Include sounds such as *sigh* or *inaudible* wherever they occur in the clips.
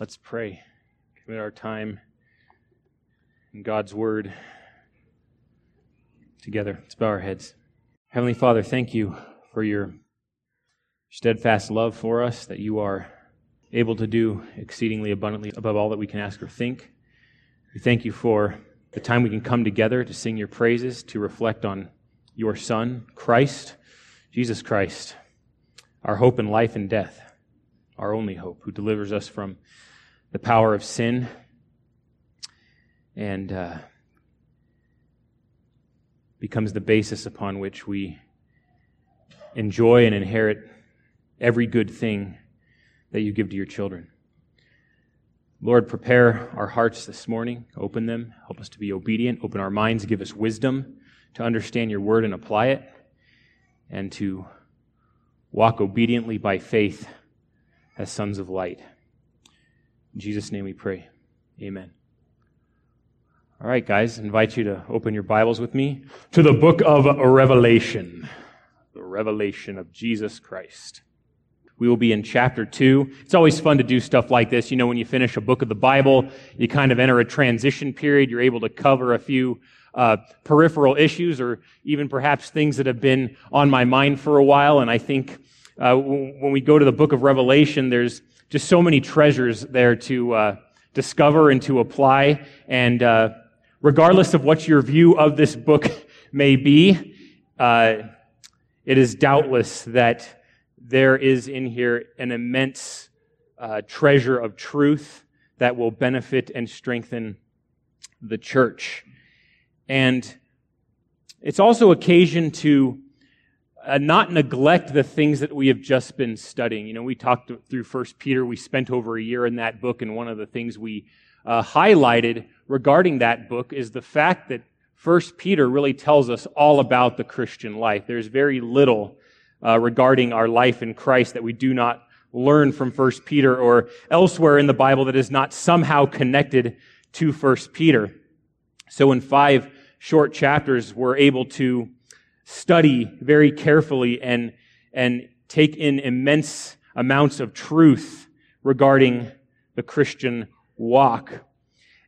Let's pray. Commit our time in God's Word together. Let's bow our heads. Heavenly Father, thank you for your steadfast love for us, that you are able to do exceedingly abundantly above all that we can ask or think. We thank you for the time we can come together to sing your praises, to reflect on your Son, Christ, Jesus Christ, our hope in life and death, our only hope, who delivers us from the power of sin and uh, becomes the basis upon which we enjoy and inherit every good thing that you give to your children. Lord, prepare our hearts this morning. Open them. Help us to be obedient. Open our minds. Give us wisdom to understand your word and apply it, and to walk obediently by faith as sons of light. In Jesus' name we pray. Amen. All right, guys, I invite you to open your Bibles with me to the book of Revelation, the revelation of Jesus Christ. We will be in chapter two. It's always fun to do stuff like this. You know, when you finish a book of the Bible, you kind of enter a transition period. You're able to cover a few uh, peripheral issues or even perhaps things that have been on my mind for a while. And I think uh, when we go to the book of Revelation, there's just so many treasures there to uh, discover and to apply. And uh, regardless of what your view of this book *laughs* may be, uh, it is doubtless that there is in here an immense uh, treasure of truth that will benefit and strengthen the church. And it's also occasion to uh, not neglect the things that we have just been studying. You know, we talked through First Peter. We spent over a year in that book, and one of the things we uh, highlighted regarding that book is the fact that First Peter really tells us all about the Christian life. There's very little uh, regarding our life in Christ that we do not learn from First Peter or elsewhere in the Bible that is not somehow connected to First Peter. So in five short chapters, we're able to study very carefully and, and take in immense amounts of truth regarding the Christian walk.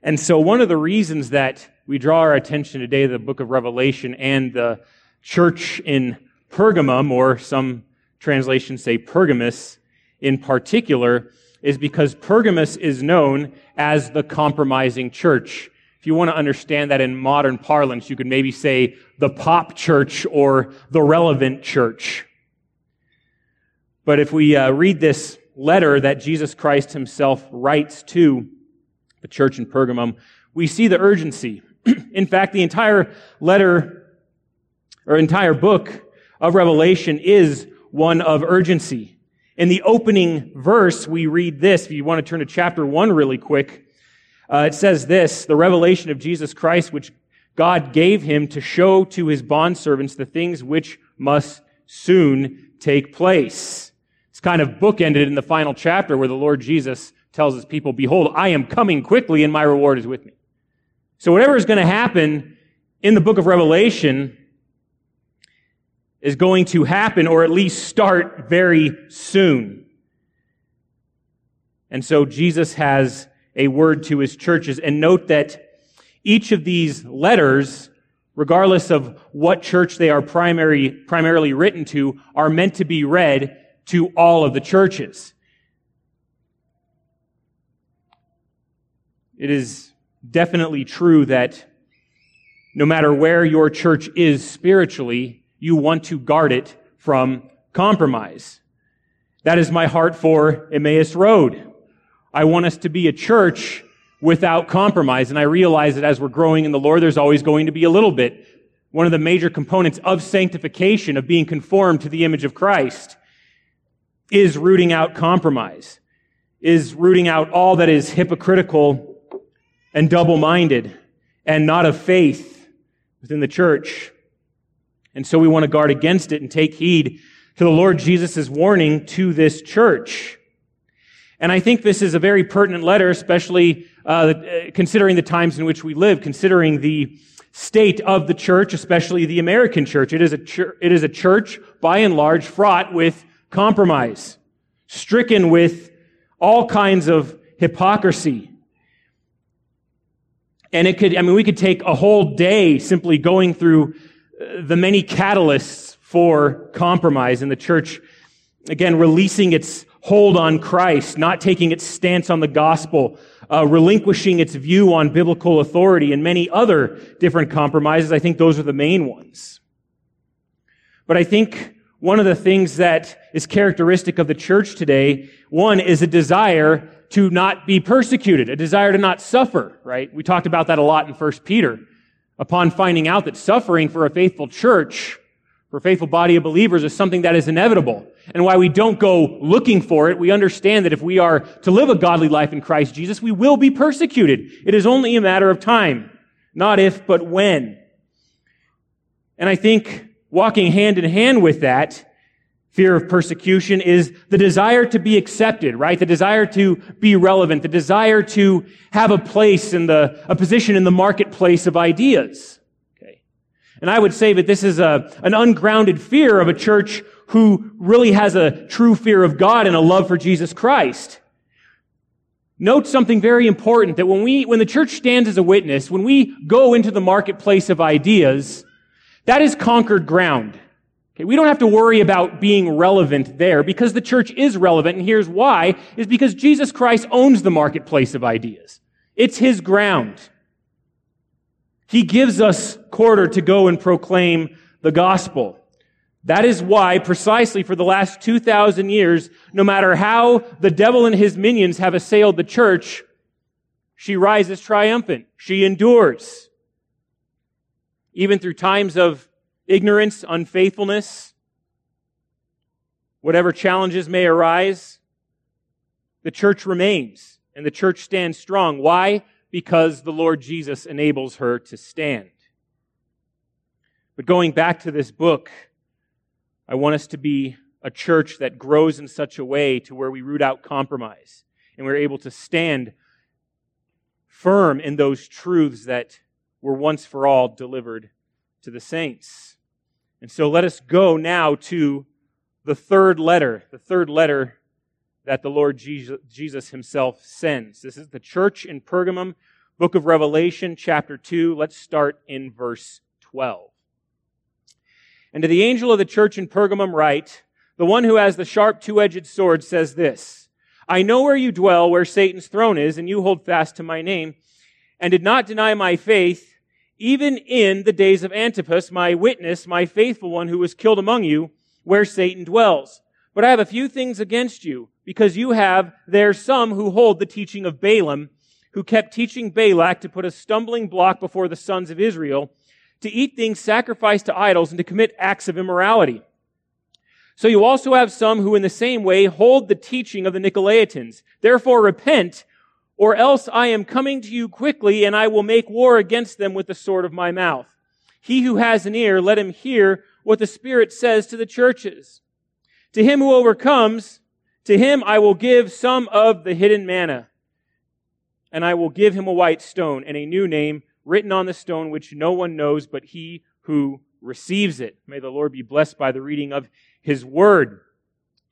And so one of the reasons that we draw our attention today to the book of Revelation and the church in Pergamum, or some translations say Pergamus in particular, is because Pergamus is known as the compromising church. If you want to understand that in modern parlance, you could maybe say the pop church or the relevant church. But if we uh, read this letter that Jesus Christ himself writes to the church in Pergamum, we see the urgency. *clears throat* in fact, the entire letter or entire book of Revelation is one of urgency. In the opening verse, we read this. If you want to turn to chapter one really quick, uh, it says this, the revelation of Jesus Christ, which God gave him to show to his bondservants the things which must soon take place. It's kind of bookended in the final chapter where the Lord Jesus tells his people, behold, I am coming quickly and my reward is with me. So whatever is going to happen in the book of Revelation is going to happen or at least start very soon. And so Jesus has a word to his churches. And note that each of these letters, regardless of what church they are primary, primarily written to, are meant to be read to all of the churches. It is definitely true that no matter where your church is spiritually, you want to guard it from compromise. That is my heart for Emmaus Road. I want us to be a church without compromise. And I realize that as we're growing in the Lord, there's always going to be a little bit. One of the major components of sanctification, of being conformed to the image of Christ, is rooting out compromise, is rooting out all that is hypocritical and double-minded and not of faith within the church. And so we want to guard against it and take heed to the Lord Jesus' warning to this church. And I think this is a very pertinent letter, especially uh, considering the times in which we live, considering the state of the church, especially the American church. It is a church, it is a church, by and large, fraught with compromise, stricken with all kinds of hypocrisy. And it could, I mean, we could take a whole day simply going through uh, the many catalysts for compromise in the church. Again, releasing its hold on Christ, not taking its stance on the gospel, uh, relinquishing its view on biblical authority, and many other different compromises. I think those are the main ones. But I think one of the things that is characteristic of the church today, one is a desire to not be persecuted, a desire to not suffer, right? We talked about that a lot in 1 Peter. Upon finding out that suffering for a faithful church, for a faithful body of believers is something that is inevitable. And why we don't go looking for it, we understand that if we are to live a godly life in Christ Jesus, we will be persecuted. It is only a matter of time. Not if, but when. And I think walking hand in hand with that fear of persecution is the desire to be accepted, right? The desire to be relevant, the desire to have a place in the, a position in the marketplace of ideas. And I would say that this is a, an ungrounded fear of a church who really has a true fear of God and a love for Jesus Christ. Note something very important that when we, when the church stands as a witness, when we go into the marketplace of ideas, that is conquered ground. Okay, we don't have to worry about being relevant there because the church is relevant. And here's why, is because Jesus Christ owns the marketplace of ideas. It's his ground. He gives us quarter to go and proclaim the gospel. That is why, precisely for the last 2,000 years, no matter how the devil and his minions have assailed the church, she rises triumphant. She endures. Even through times of ignorance, unfaithfulness, whatever challenges may arise, the church remains and the church stands strong. Why? Because the Lord Jesus enables her to stand. But going back to this book, I want us to be a church that grows in such a way to where we root out compromise and we're able to stand firm in those truths that were once for all delivered to the saints. And so let us go now to the third letter, the third letter that the Lord Jesus himself sends. This is the church in Pergamum, book of Revelation, chapter 2. Let's start in verse 12. And to the angel of the church in Pergamum write, the one who has the sharp two-edged sword says this, I know where you dwell, where Satan's throne is, and you hold fast to my name, and did not deny my faith, even in the days of Antipas, my witness, my faithful one who was killed among you, where Satan dwells. But I have a few things against you, because you have there some who hold the teaching of Balaam, who kept teaching Balak to put a stumbling block before the sons of Israel, to eat things sacrificed to idols and to commit acts of immorality. So you also have some who in the same way hold the teaching of the Nicolaitans. Therefore repent, or else I am coming to you quickly and I will make war against them with the sword of my mouth. He who has an ear, let him hear what the Spirit says to the churches. To him who overcomes, to him I will give some of the hidden manna. And I will give him a white stone and a new name written on the stone which no one knows but he who receives it. May the Lord be blessed by the reading of his word.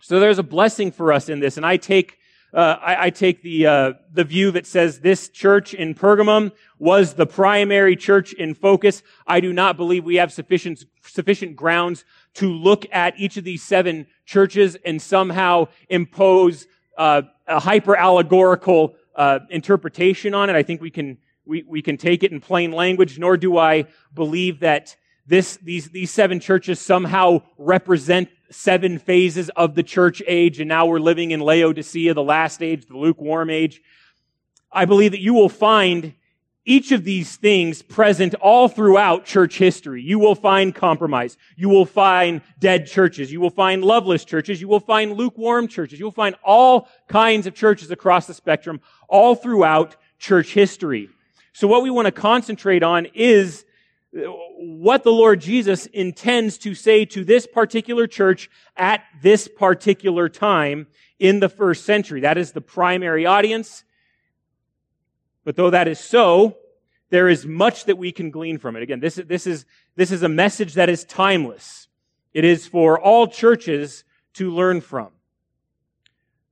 So there's a blessing for us in this, and I take uh, I, I, take the uh, the view that says this church in Pergamum was the primary church in focus. I do not believe we have sufficient sufficient grounds to look at each of these seven churches and somehow impose uh, a hyper allegorical uh, interpretation on it. I think we can we, we can take it in plain language. Nor do I believe that this these these seven churches somehow represent seven phases of the church age, and now we're living in Laodicea, the last age, the lukewarm age. I believe that you will find each of these things present all throughout church history. You will find compromise. You will find dead churches. You will find loveless churches. You will find lukewarm churches. You will find all kinds of churches across the spectrum all throughout church history. So what we want to concentrate on is what the Lord Jesus intends to say to this particular church at this particular time in the first century. That is the primary audience. But though that is so, there is much that we can glean from it. Again, this, is this, is, this is a message that is timeless. It is for all churches to learn from.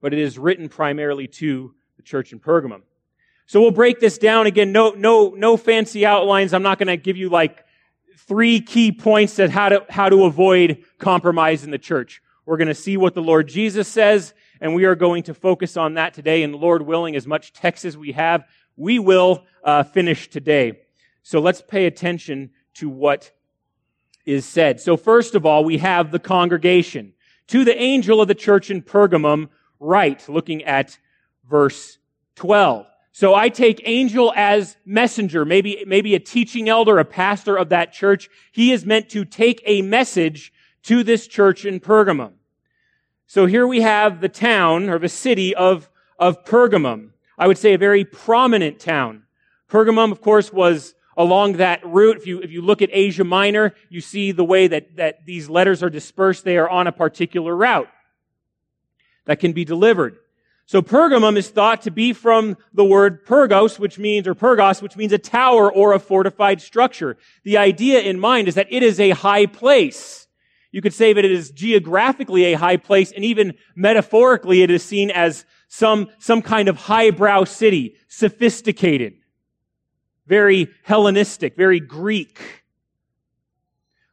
But it is written primarily to the the church in Pergamum. So we'll break this down again. No, no, no fancy outlines. I'm not going to give you like three key points that how to, how to avoid compromise in the church. We're going to see what the Lord Jesus says, and we are going to focus on that today. And Lord willing, as much text as we have, we will uh, finish today. So let's pay attention to what is said. So first of all, we have the congregation. To the angel of the church in Pergamum, write, looking at verse 12. So I take angel as messenger, maybe, maybe a teaching elder, a pastor of that church. He is meant to take a message to this church in Pergamum. So here we have the town or the city of, of Pergamum. I would say a very prominent town. Pergamum, of course, was along that route. If you, if you look at Asia Minor, you see the way that, that these letters are dispersed. They are on a particular route that can be delivered. So Pergamum is thought to be from the word pergos, which means, or pergos, which means a tower or a fortified structure. The idea in mind is that it is a high place. You could say that it is geographically a high place, and even metaphorically, it is seen as some, some kind of highbrow city, sophisticated very Hellenistic, very Greek.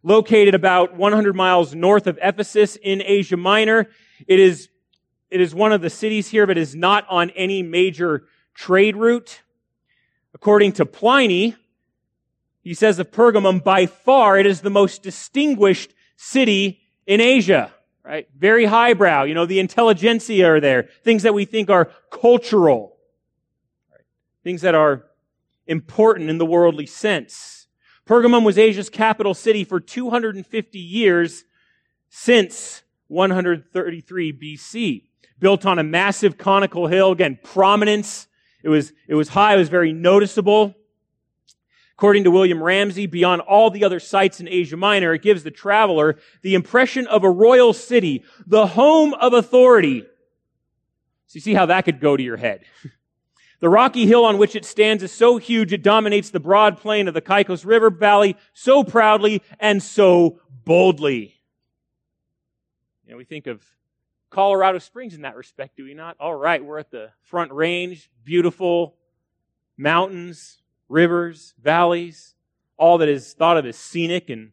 Located about 100 miles north of Ephesus in Asia Minor. It is, it is one of the cities here that is not on any major trade route. According to Pliny, he says of Pergamum, by far it is the most distinguished city in Asia, right? Very highbrow. You know, the intelligentsia are there. Things that we think are cultural. Right? Things that are important in the worldly sense. Pergamum was Asia's capital city for 250 years since 133 BC. Built on a massive conical hill, again, prominence. It was, it was high, it was very noticeable. According to William Ramsay, beyond all the other sites in Asia Minor, it gives the traveler the impression of a royal city, the home of authority. So you see how that could go to your head. *laughs* The rocky hill on which it stands is so huge it dominates the broad plain of the Caicus River Valley so proudly and so boldly. You know, we think of Colorado Springs in that respect, do we not? All right, we're at the front range, beautiful mountains, rivers, valleys, all that is thought of as scenic and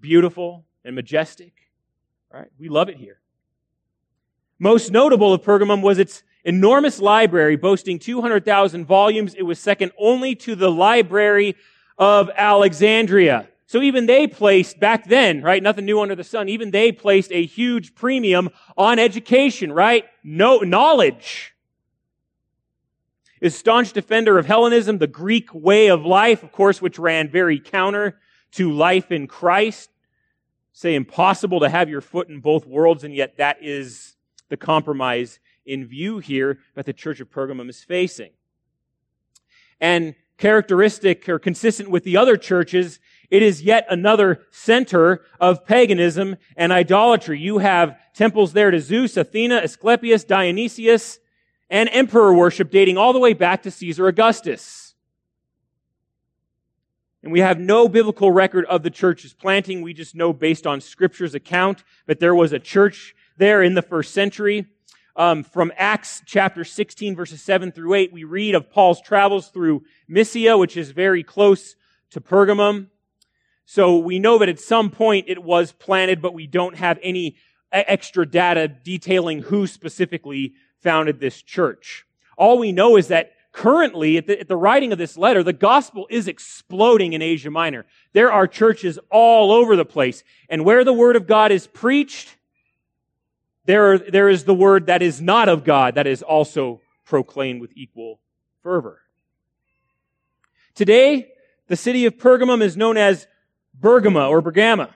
beautiful and majestic. Right? we love it here. Most notable of Pergamum was its enormous library boasting 200,000 volumes. It was second only to the Library of Alexandria. So even they placed, back then, right, nothing new under the sun, even they placed a huge premium on education, right? No, knowledge. Is staunch defender of Hellenism, the Greek way of life, of course, which ran very counter to life in Christ. Say impossible to have your foot in both worlds, and yet that is the compromise in view here that the church of Pergamum is facing. And characteristic or consistent with the other churches, it is yet another center of paganism and idolatry. You have temples there to Zeus, Athena, Asclepius, Dionysius, and emperor worship dating all the way back to Caesar Augustus. And we have no biblical record of the church's planting. We just know based on scripture's account that there was a church there in the first century um, from Acts chapter 16, verses 7 through 8, we read of Paul's travels through Mysia, which is very close to Pergamum. So we know that at some point it was planted, but we don't have any extra data detailing who specifically founded this church. All we know is that currently, at the, at the, writing of this letter, the gospel is exploding in Asia Minor. There are churches all over the place. And where the word of God is preached, there, there is the word that is not of God that is also proclaimed with equal fervor. Today, the city of Pergamum is known as Bergama or Bergama.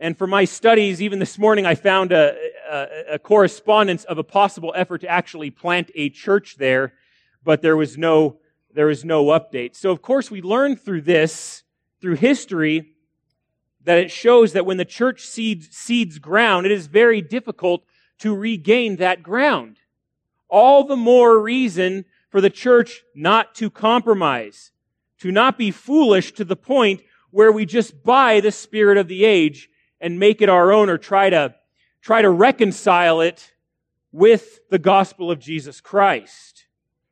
And for my studies, even this morning, I found a, a, correspondence of a possible effort to actually plant a church there, but there was no, there was no update. So of course we learn through this, through history, that it shows that when the church cedes, cedes ground, it is very difficult to regain that ground. All the more reason for the church not to compromise, to not be foolish to the point where we just buy the spirit of the age and make it our own or try to, try to reconcile it with the gospel of Jesus Christ.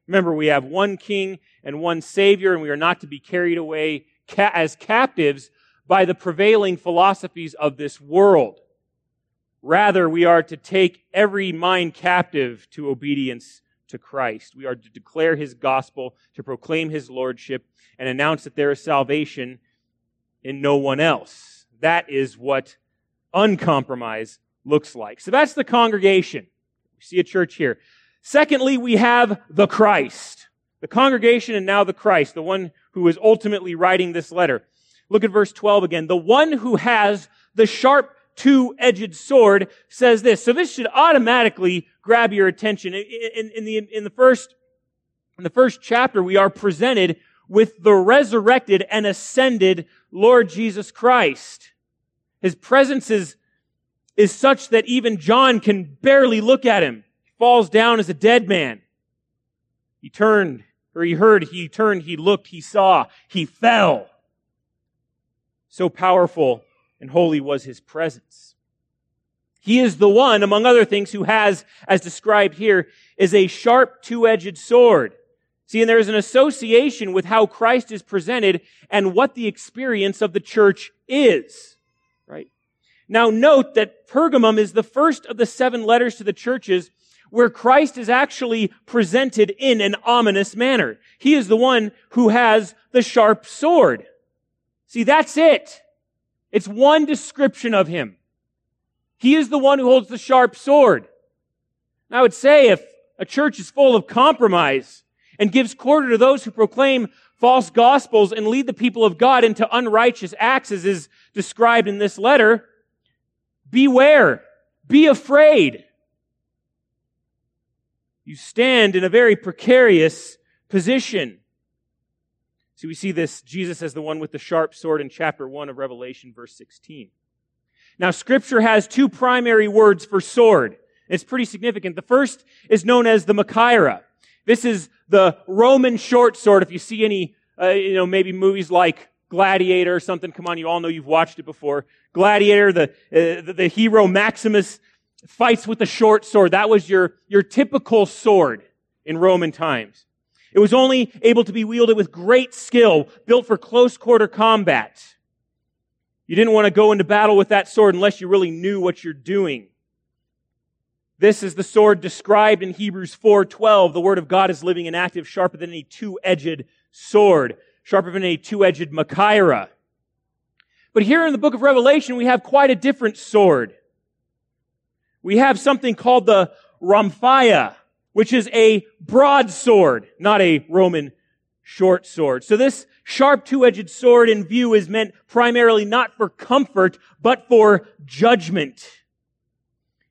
Remember, we have one king and one savior, and we are not to be carried away ca- as captives by the prevailing philosophies of this world. Rather, we are to take every mind captive to obedience to Christ. We are to declare his gospel, to proclaim his lordship, and announce that there is salvation in no one else. That is what uncompromise looks like. So that's the congregation. We see a church here. Secondly, we have the Christ. The congregation and now the Christ, the one who is ultimately writing this letter. Look at verse 12 again. The one who has the sharp two-edged sword says this. So this should automatically grab your attention. In, in, in, the, in the first, in the first chapter, we are presented with the resurrected and ascended Lord Jesus Christ. His presence is, is such that even John can barely look at him. He falls down as a dead man. He turned, or he heard, he turned, he looked, he saw, he fell. So powerful and holy was his presence. He is the one, among other things, who has, as described here, is a sharp two-edged sword. See, and there's an association with how Christ is presented and what the experience of the church is. Now note that Pergamum is the first of the seven letters to the churches where Christ is actually presented in an ominous manner. He is the one who has the sharp sword. See, that's it. It's one description of him. He is the one who holds the sharp sword. I would say if a church is full of compromise, and gives quarter to those who proclaim false gospels and lead the people of God into unrighteous acts as is described in this letter, beware. Be afraid. You stand in a very precarious position. See, we see this, Jesus as the one with the sharp sword in chapter 1 of Revelation, verse 16. Now, scripture has two primary words for sword. It's pretty significant. The first is known as the Machaira. This is the Roman short sword. If you see any, uh, you know, maybe movies like Gladiator or something, come on, you all know you've watched it before. Gladiator, the, uh, the, the hero Maximus fights with the short sword. That was your, your typical sword in Roman times. It was only able to be wielded with great skill, built for close quarter combat. You didn't want to go into battle with that sword unless you really knew what you're doing. This is the sword described in Hebrews 4:12. The word of God is living and active, sharper than any two-edged sword, sharper than a two-edged Machaira. But here in the book of Revelation, we have quite a different sword. We have something called the Rhomphaia, which is a broadsword, not a Roman short sword. So this sharp two-edged sword in view is meant primarily not for comfort, but for judgment.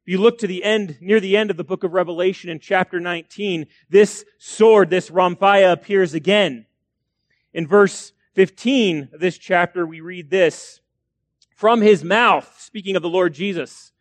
If you look to the end, near the end of the book of Revelation in chapter 19, this sword, this Rhomphaia appears again. In verse 15 of this chapter, we read this. From his mouth, speaking of the Lord Jesus,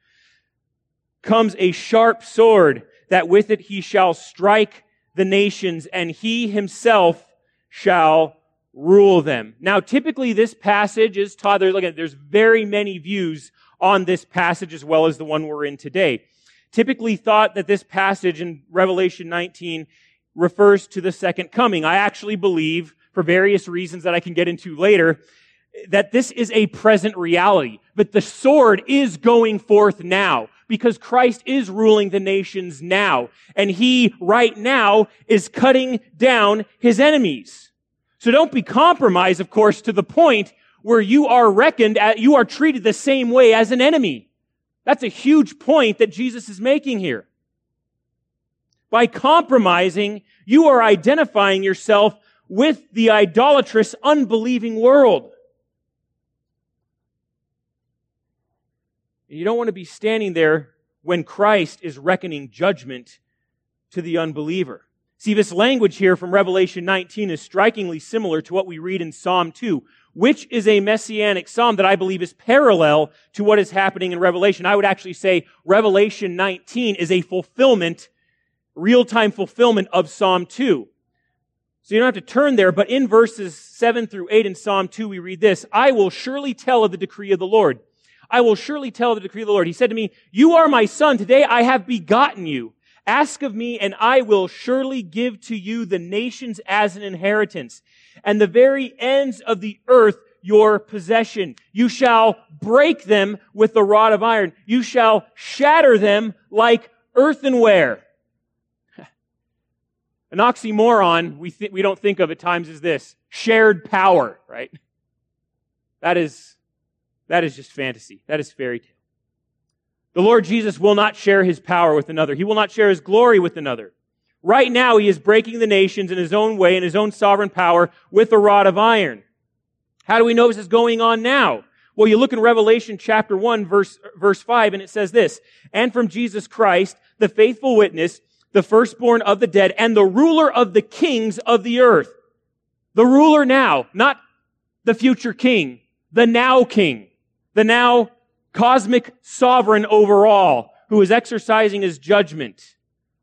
comes a sharp sword that with it he shall strike the nations and he himself shall rule them. Now, typically this passage is taught, there, look at, there's very many views on this passage as well as the one we're in today. Typically thought that this passage in Revelation 19 refers to the second coming. I actually believe, for various reasons that I can get into later, that this is a present reality. But the sword is going forth now because Christ is ruling the nations now. And he right now is cutting down his enemies. So don't be compromised, of course, to the point where you are reckoned at, you are treated the same way as an enemy. That's a huge point that Jesus is making here. By compromising, you are identifying yourself with the idolatrous, unbelieving world. You don't want to be standing there when Christ is reckoning judgment to the unbeliever. See, this language here from Revelation 19 is strikingly similar to what we read in Psalm 2, which is a messianic psalm that I believe is parallel to what is happening in Revelation. I would actually say Revelation 19 is a fulfillment, real-time fulfillment of Psalm 2. So you don't have to turn there, but in verses 7 through 8 in Psalm 2, we read this, I will surely tell of the decree of the Lord. I will surely tell of the decree of the Lord. He said to me, You are my son. Today I have begotten you. Ask of me, and I will surely give to you the nations as an inheritance, and the very ends of the earth your possession. You shall break them with the rod of iron. You shall shatter them like earthenware. An oxymoron we, th- we don't think of at times as this shared power, right? That is, that is just fantasy. That is fairy tale. The Lord Jesus will not share his power with another. He will not share his glory with another. Right now, he is breaking the nations in his own way, in his own sovereign power, with a rod of iron. How do we know this is going on now? Well, you look in Revelation chapter 1, verse, verse 5, and it says this, And from Jesus Christ, the faithful witness, the firstborn of the dead, and the ruler of the kings of the earth. The ruler now, not the future king, the now king, the now cosmic sovereign over all, who is exercising his judgment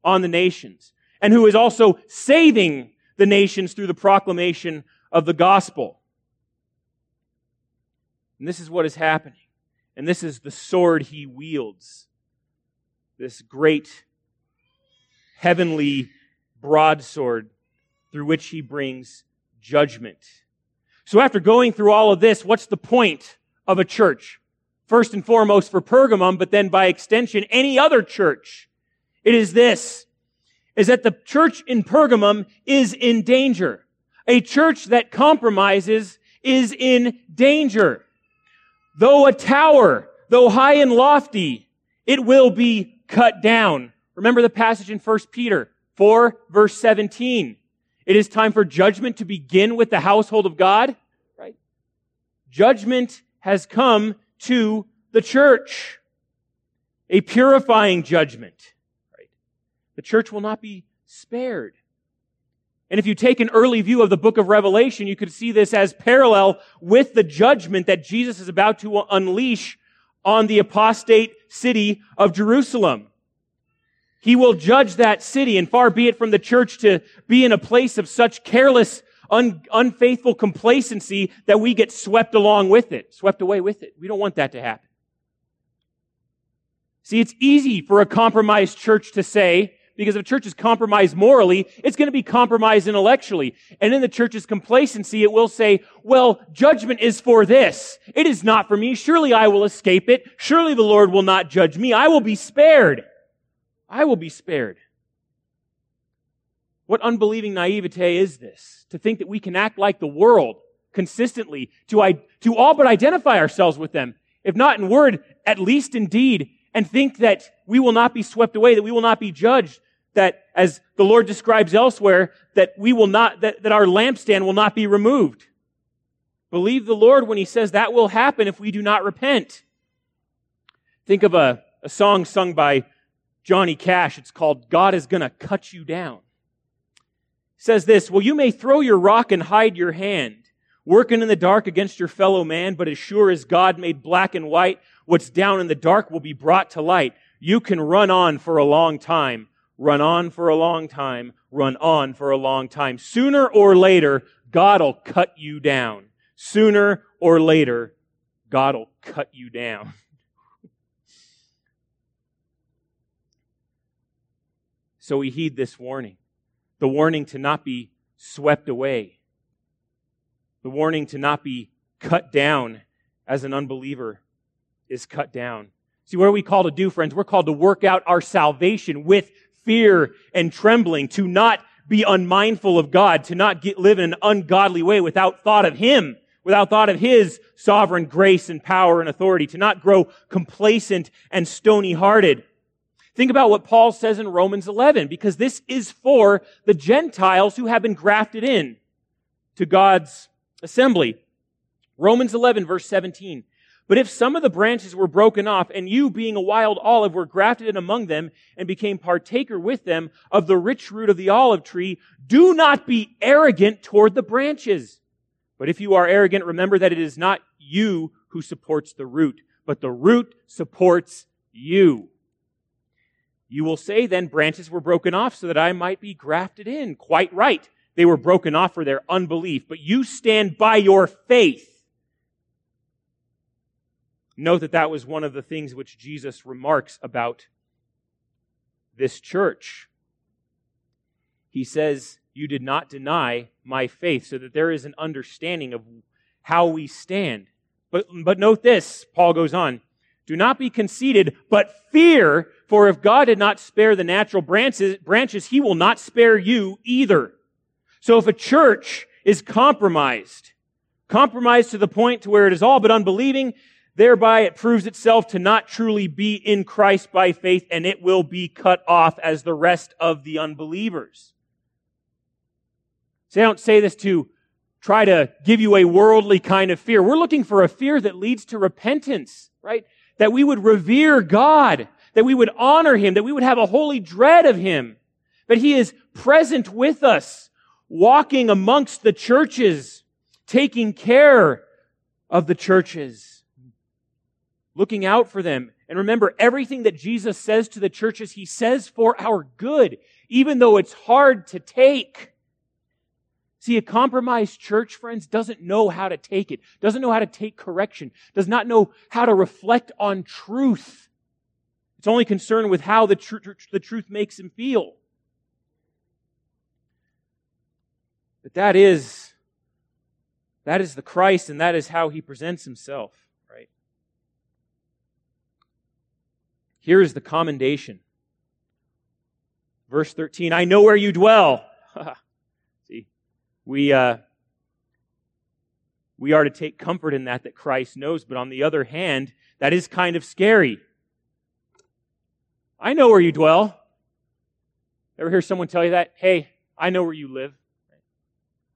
on the nations, and who is also saving the nations through the proclamation of the gospel. And this is what is happening. And this is the sword he wields. This great heavenly broadsword through which he brings judgment. So after going through all of this, what's the point of a church? First and foremost for Pergamum, but then by extension, any other church. It is this, is that the church in Pergamum is in danger. A church that compromises is in danger. Though a tower, though high and lofty, it will be cut down. Remember the passage in 1 Peter 4 verse 17. It is time for judgment to begin with the household of God, right? Judgment has come to the church. A purifying judgment. Right? The church will not be spared. And if you take an early view of the book of Revelation, you could see this as parallel with the judgment that Jesus is about to unleash on the apostate city of Jerusalem. He will judge that city, and far be it from the church to be in a place of such careless un- unfaithful complacency that we get swept along with it, swept away with it. We don't want that to happen. See, it's easy for a compromised church to say, because if a church is compromised morally, it's going to be compromised intellectually. And in the church's complacency, it will say, well, judgment is for this. It is not for me. Surely I will escape it. Surely the Lord will not judge me. I will be spared. I will be spared. What unbelieving naivete is this? To think that we can act like the world consistently, to, to all but identify ourselves with them, if not in word, at least in deed, and think that we will not be swept away, that we will not be judged, that as the Lord describes elsewhere, that we will not, that, that our lampstand will not be removed. Believe the Lord when He says that will happen if we do not repent. Think of a, a song sung by Johnny Cash. It's called God is Gonna Cut You Down says this, well, you may throw your rock and hide your hand, working in the dark against your fellow man, but as sure as God made black and white, what's down in the dark will be brought to light. You can run on for a long time, run on for a long time, run on for a long time. Sooner or later, God will cut you down. Sooner or later, God will cut you down. *laughs* so we heed this warning the warning to not be swept away, the warning to not be cut down as an unbeliever is cut down. See, what are we called to do, friends? We're called to work out our salvation with fear and trembling, to not be unmindful of God, to not get, live in an ungodly way without thought of Him, without thought of His sovereign grace and power and authority, to not grow complacent and stony hearted, Think about what Paul says in Romans 11, because this is for the Gentiles who have been grafted in to God's assembly. Romans 11, verse 17. But if some of the branches were broken off, and you, being a wild olive, were grafted in among them, and became partaker with them of the rich root of the olive tree, do not be arrogant toward the branches. But if you are arrogant, remember that it is not you who supports the root, but the root supports you. You will say then branches were broken off so that I might be grafted in. Quite right. They were broken off for their unbelief, but you stand by your faith. Note that that was one of the things which Jesus remarks about this church. He says, You did not deny my faith, so that there is an understanding of how we stand. But, but note this, Paul goes on. Do not be conceited, but fear, for if God did not spare the natural branches, branches, he will not spare you either. So if a church is compromised, compromised to the point to where it is all but unbelieving, thereby it proves itself to not truly be in Christ by faith, and it will be cut off as the rest of the unbelievers. See, I don't say this to try to give you a worldly kind of fear. We're looking for a fear that leads to repentance, right? That we would revere God, that we would honor Him, that we would have a holy dread of Him. But He is present with us, walking amongst the churches, taking care of the churches, looking out for them. And remember, everything that Jesus says to the churches, He says for our good, even though it's hard to take. See, a compromised church, friends, doesn't know how to take it, doesn't know how to take correction, does not know how to reflect on truth. It's only concerned with how the, tr- the truth makes him feel. But that is, that is the Christ and that is how he presents himself, right? Here is the commendation. Verse 13, I know where you dwell. *laughs* we, uh, we are to take comfort in that that Christ knows. But on the other hand, that is kind of scary. I know where you dwell. Ever hear someone tell you that? Hey, I know where you live.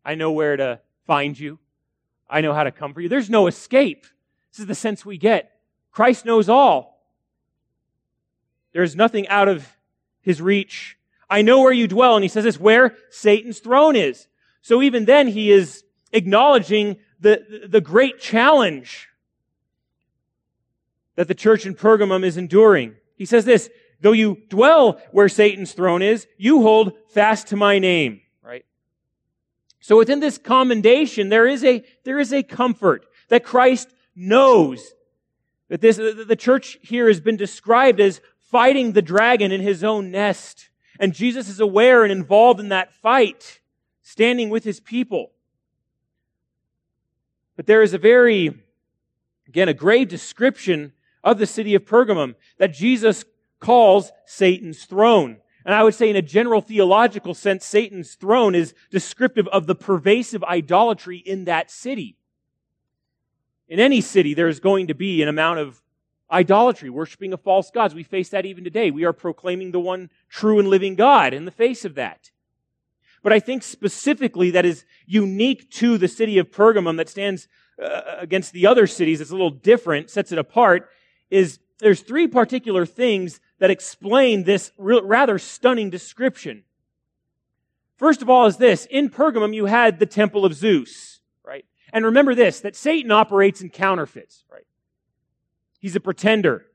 I know where to find you. I know how to come for you. There's no escape. This is the sense we get. Christ knows all. There's nothing out of his reach. I know where you dwell. And he says this, where Satan's throne is. So even then, he is acknowledging the, the great challenge that the church in Pergamum is enduring. He says this, though you dwell where Satan's throne is, you hold fast to my name, right? So within this commendation, there is a, there is a comfort that Christ knows that this, the church here has been described as fighting the dragon in his own nest. And Jesus is aware and involved in that fight standing with his people. But there is a very, again, a grave description of the city of Pergamum that Jesus calls Satan's throne. And I would say in a general theological sense, Satan's throne is descriptive of the pervasive idolatry in that city. In any city, there's going to be an amount of idolatry, worshiping of false gods. We face that even today. We are proclaiming the one true and living God in the face of that. But I think specifically that is unique to the city of Pergamum that stands uh, against the other cities. It's a little different, sets it apart, is there's three particular things that explain this rather stunning description. First of all is this. In Pergamum, you had the temple of Zeus, right? And remember this, that Satan operates in counterfeits, right? He's a pretender.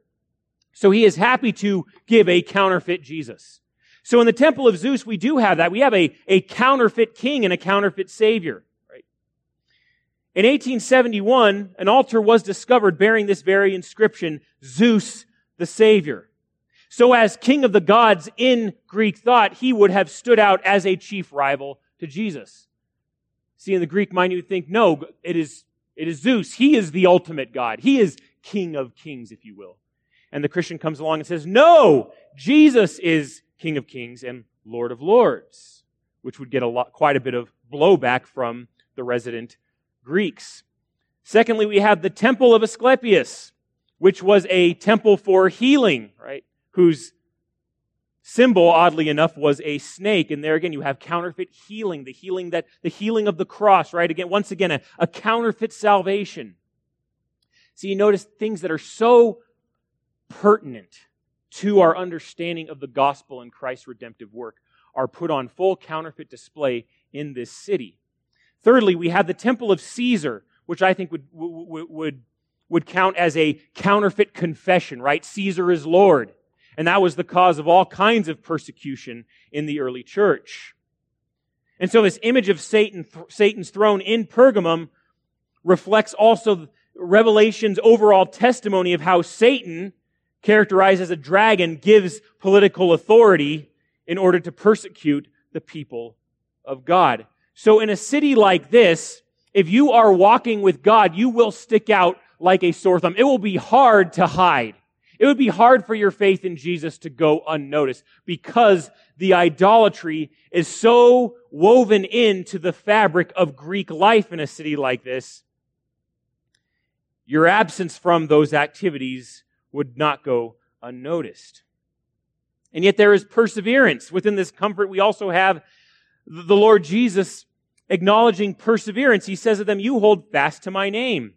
So he is happy to give a counterfeit Jesus. So in the temple of Zeus, we do have that. We have a, a counterfeit king and a counterfeit savior. Right? In 1871, an altar was discovered bearing this very inscription, Zeus the Savior. So as king of the gods in Greek thought, he would have stood out as a chief rival to Jesus. See, in the Greek mind, you would think, no, it is, it is Zeus. He is the ultimate God. He is king of kings, if you will. And the Christian comes along and says, no, Jesus is King of Kings and Lord of Lords, which would get a lot, quite a bit of blowback from the resident Greeks. Secondly, we have the temple of Asclepius, which was a temple for healing, right? Whose symbol, oddly enough, was a snake. And there again, you have counterfeit healing, the healing that, the healing of the cross, right? Again, once again, a, a counterfeit salvation. So you notice things that are so pertinent to our understanding of the gospel and Christ's redemptive work are put on full counterfeit display in this city. Thirdly, we have the temple of Caesar, which I think would, would, would, would count as a counterfeit confession, right? Caesar is Lord. And that was the cause of all kinds of persecution in the early church. And so this image of Satan, Satan's throne in Pergamum reflects also Revelation's overall testimony of how Satan characterized as a dragon, gives political authority in order to persecute the people of God. So in a city like this, if you are walking with God, you will stick out like a sore thumb. It will be hard to hide. It would be hard for your faith in Jesus to go unnoticed because the idolatry is so woven into the fabric of Greek life in a city like this. Your absence from those activities would not go unnoticed. And yet there is perseverance. Within this comfort, we also have the Lord Jesus acknowledging perseverance. He says to them, You hold fast to my name.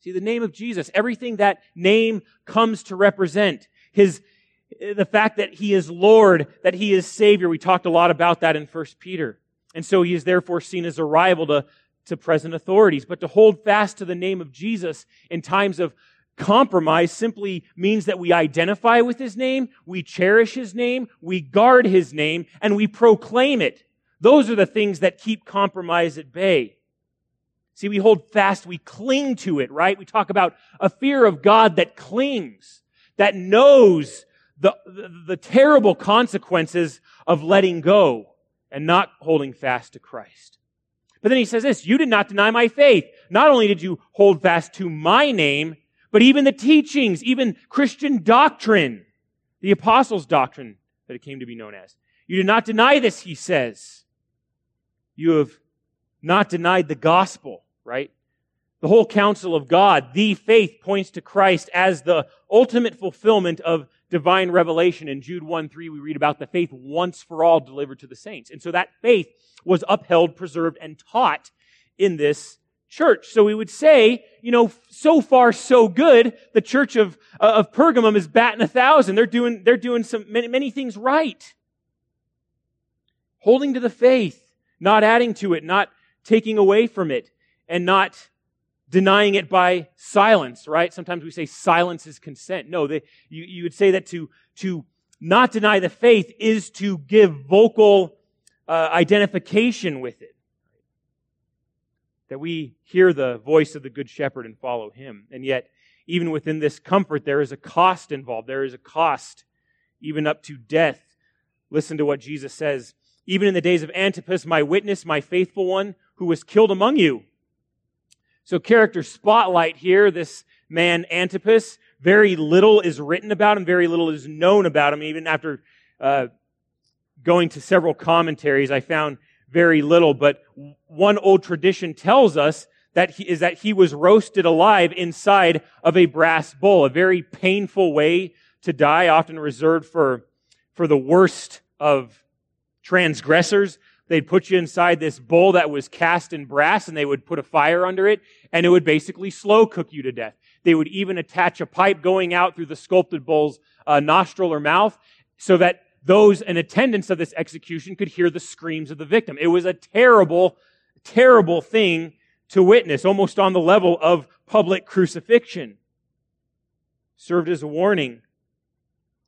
See, the name of Jesus, everything that name comes to represent, his, eh, the fact that he is Lord, that he is Savior. We talked a lot about that in 1 Peter. And so he is therefore seen as a rival to, to present authorities. But to hold fast to the name of Jesus in times of compromise simply means that we identify with his name, we cherish his name, we guard his name, and we proclaim it. Those are the things that keep compromise at bay. See, we hold fast, we cling to it, right? We talk about a fear of God that clings, that knows the, the, the terrible consequences of letting go and not holding fast to Christ. But then he says this, you did not deny my faith. Not only did you hold fast to my name, but even the teachings, even Christian doctrine, the apostles' doctrine that it came to be known as. You did not deny this, he says. You have not denied the gospel, right? The whole counsel of God, the faith points to Christ as the ultimate fulfillment of divine revelation. In Jude 1 3, we read about the faith once for all delivered to the saints. And so that faith was upheld, preserved, and taught in this church. So we would say, you know, so far so good. The church of, uh, of Pergamum is batting a thousand. They're doing, they're doing some, many, many things right. Holding to the faith not adding to it, not taking away from it, and not denying it by silence, right? Sometimes we say silence is consent. No, they, you, you would say that to, to not deny the faith is to give vocal uh, identification with it. That we hear the voice of the Good Shepherd and follow him. And yet, even within this comfort, there is a cost involved. There is a cost, even up to death. Listen to what Jesus says even in the days of Antipas, my witness, my faithful one, who was killed among you. So, character spotlight here, this man Antipas, very little is written about him, very little is known about him. Even after uh, going to several commentaries, I found very little. But one old tradition tells us that he, is that he was roasted alive inside of a brass bowl, a very painful way to die, often reserved for, for the worst of transgressors. They'd put you inside this bowl that was cast in brass and they would put a fire under it and it would basically slow cook you to death. They would even attach a pipe going out through the sculpted bull's uh, nostril or mouth so that those in attendance of this execution could hear the screams of the victim. It was a terrible, terrible thing to witness, almost on the level of public crucifixion. Served as a warning.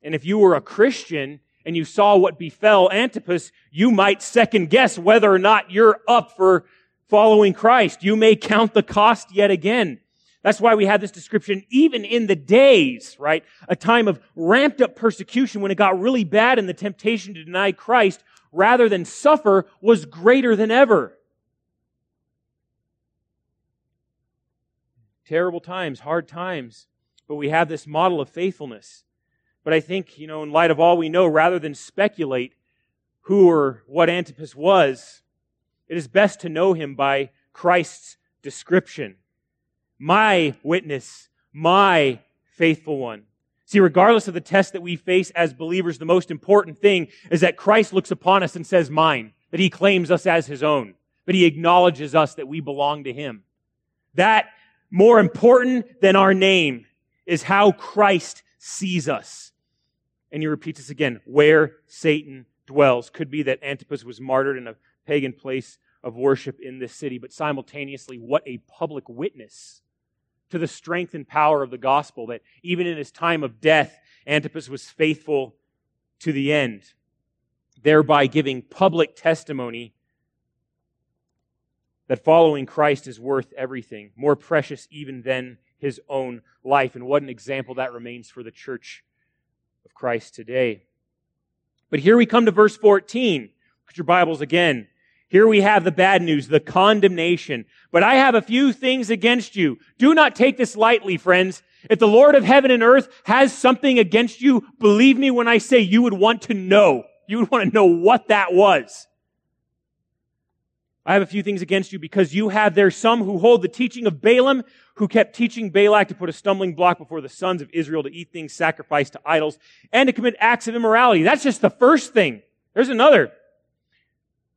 And if you were a Christian, and you saw what befell Antipas, you might second guess whether or not you're up for following Christ. You may count the cost yet again. That's why we have this description even in the days, right? A time of ramped up persecution when it got really bad and the temptation to deny Christ rather than suffer was greater than ever. Terrible times, hard times, but we have this model of faithfulness. But I think, you know, in light of all we know, rather than speculate who or what Antipas was, it is best to know him by Christ's description. My witness, my faithful one. See, regardless of the test that we face as believers, the most important thing is that Christ looks upon us and says, mine, that he claims us as his own, that he acknowledges us that we belong to him. That, more important than our name, is how Christ sees us. And he repeats this again where Satan dwells. Could be that Antipas was martyred in a pagan place of worship in this city, but simultaneously, what a public witness to the strength and power of the gospel that even in his time of death, Antipas was faithful to the end, thereby giving public testimony that following Christ is worth everything, more precious even than his own life. And what an example that remains for the church of Christ today. But here we come to verse 14. Look at your Bibles again. Here we have the bad news, the condemnation. But I have a few things against you. Do not take this lightly, friends. If the Lord of heaven and earth has something against you, believe me when I say you would want to know. You would want to know what that was. I have a few things against you because you have there some who hold the teaching of Balaam, who kept teaching Balak to put a stumbling block before the sons of Israel to eat things sacrificed to idols and to commit acts of immorality. That's just the first thing. There's another.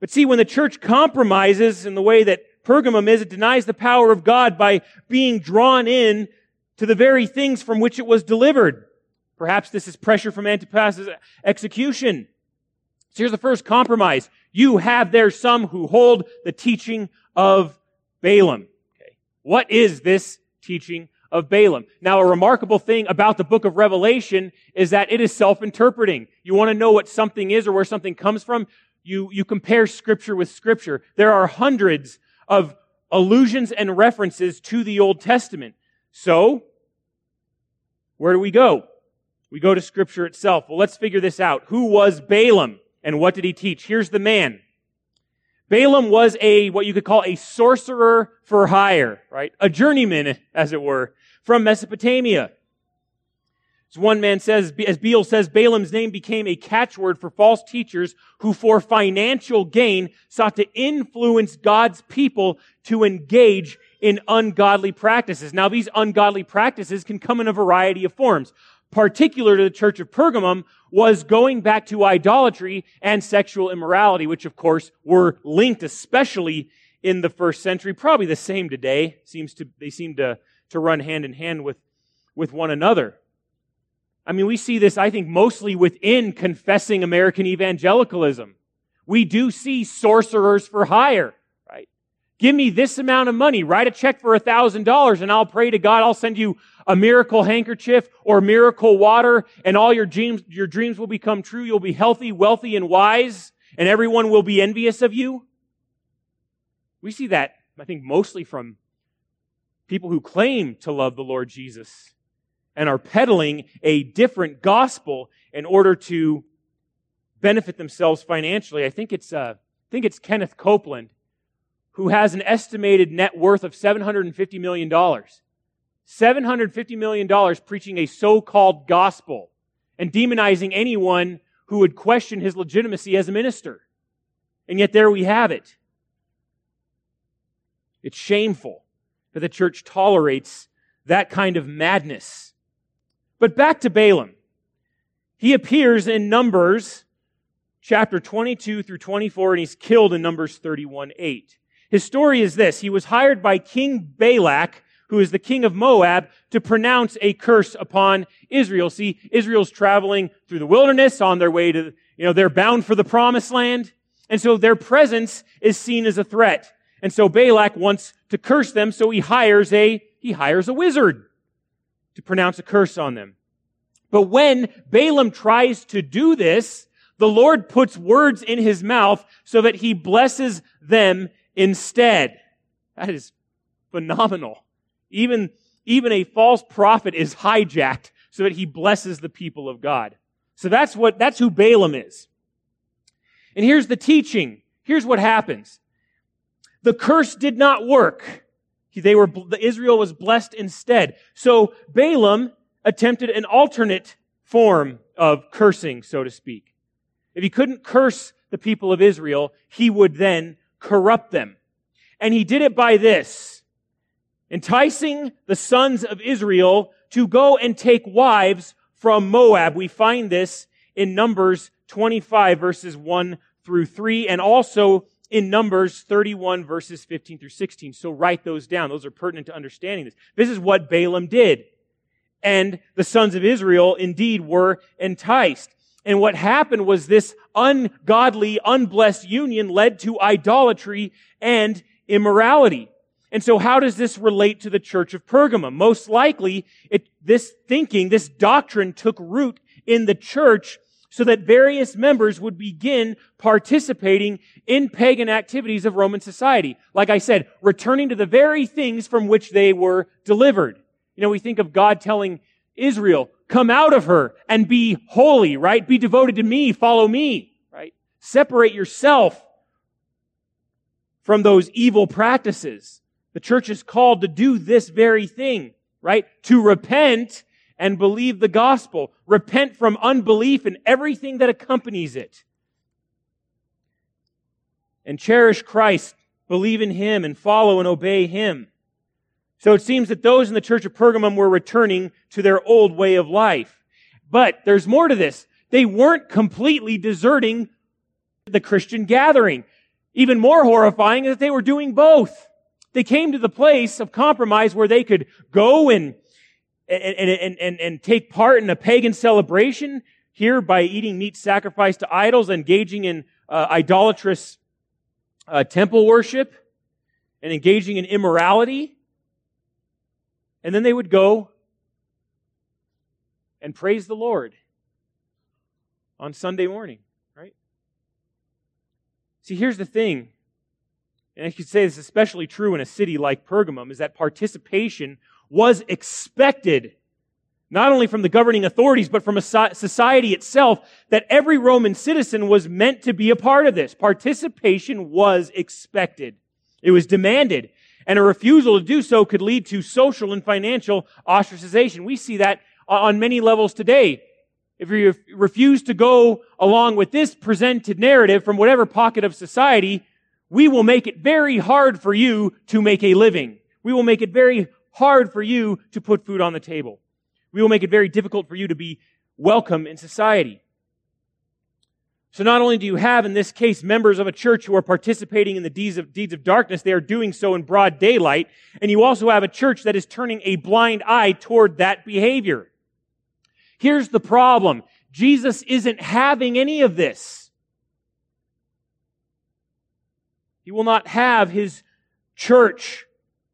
But see, when the church compromises in the way that Pergamum is, it denies the power of God by being drawn in to the very things from which it was delivered. Perhaps this is pressure from Antipas's execution. So here's the first compromise. You have there some who hold the teaching of Balaam. Okay. What is this teaching of Balaam? Now, a remarkable thing about the book of Revelation is that it is self-interpreting. You want to know what something is or where something comes from? You, you compare scripture with scripture. There are hundreds of allusions and references to the Old Testament. So, where do we go? We go to scripture itself. Well, let's figure this out. Who was Balaam? And what did he teach? Here's the man. Balaam was a, what you could call a sorcerer for hire, right? A journeyman, as it were, from Mesopotamia. As one man says, as Beale says, Balaam's name became a catchword for false teachers who for financial gain sought to influence God's people to engage in ungodly practices. Now these ungodly practices can come in a variety of forms particular to the church of Pergamum, was going back to idolatry and sexual immorality, which of course were linked, especially in the first century, probably the same today. Seems to, they seem to, to run hand in hand with, with one another. I mean, we see this, I think, mostly within confessing American evangelicalism. We do see sorcerers for hire, right? Give me this amount of money, write a check for a thousand dollars, and I'll pray to God, I'll send you a miracle handkerchief or miracle water and all your dreams, your dreams will become true. You'll be healthy, wealthy, and wise and everyone will be envious of you. We see that, I think, mostly from people who claim to love the Lord Jesus and are peddling a different gospel in order to benefit themselves financially. I think it's, uh, I think it's Kenneth Copeland who has an estimated net worth of $750 million. $750 million preaching a so-called gospel and demonizing anyone who would question his legitimacy as a minister. And yet there we have it. It's shameful that the church tolerates that kind of madness. But back to Balaam. He appears in Numbers chapter 22 through 24 and he's killed in Numbers 31 8. His story is this. He was hired by King Balak who is the king of Moab, to pronounce a curse upon Israel. See, Israel's traveling through the wilderness on their way to, you know, they're bound for the promised land. And so their presence is seen as a threat. And so Balak wants to curse them, so he hires a, he hires a wizard to pronounce a curse on them. But when Balaam tries to do this, the Lord puts words in his mouth so that he blesses them instead. That is phenomenal. Even, even a false prophet is hijacked so that he blesses the people of God. So that's what, that's who Balaam is. And here's the teaching. Here's what happens. The curse did not work. They were, Israel was blessed instead. So Balaam attempted an alternate form of cursing, so to speak. If he couldn't curse the people of Israel, he would then corrupt them. And he did it by this enticing the sons of Israel to go and take wives from Moab. We find this in Numbers 25 verses 1 through 3 and also in Numbers 31 verses 15 through 16. So write those down. Those are pertinent to understanding this. This is what Balaam did. And the sons of Israel indeed were enticed. And what happened was this ungodly, unblessed union led to idolatry and immorality. And so how does this relate to the church of Pergamum? Most likely, it, this thinking, this doctrine took root in the church so that various members would begin participating in pagan activities of Roman society. Like I said, returning to the very things from which they were delivered. You know, we think of God telling Israel, come out of her and be holy, right? Be devoted to me, follow me, right? Separate yourself from those evil practices. The church is called to do this very thing, right? To repent and believe the gospel. Repent from unbelief and everything that accompanies it. And cherish Christ, believe in Him, and follow and obey Him. So it seems that those in the church of Pergamum were returning to their old way of life. But there's more to this. They weren't completely deserting the Christian gathering. Even more horrifying is that they were doing both. They came to the place of compromise where they could go and, and, and, and, and take part in a pagan celebration here by eating meat sacrificed to idols, engaging in uh, idolatrous uh, temple worship, and engaging in immorality. And then they would go and praise the Lord on Sunday morning, right? See, here's the thing, and I could say this is especially true in a city like Pergamum, is that participation was expected not only from the governing authorities, but from society itself, that every Roman citizen was meant to be a part of this. Participation was expected. It was demanded and a refusal to do so could lead to social and financial ostracization. We see that on many levels today. If you refuse to go along with this presented narrative from whatever pocket of society, we will make it very hard for you to make a living. We will make it very hard for you to put food on the table. We will make it very difficult for you to be welcome in society. So not only do you have, in this case, members of a church who are participating in the deeds of, deeds of darkness, they are doing so in broad daylight, and you also have a church that is turning a blind eye toward that behavior. Here's the problem. Jesus isn't having any of this. He will not have his church,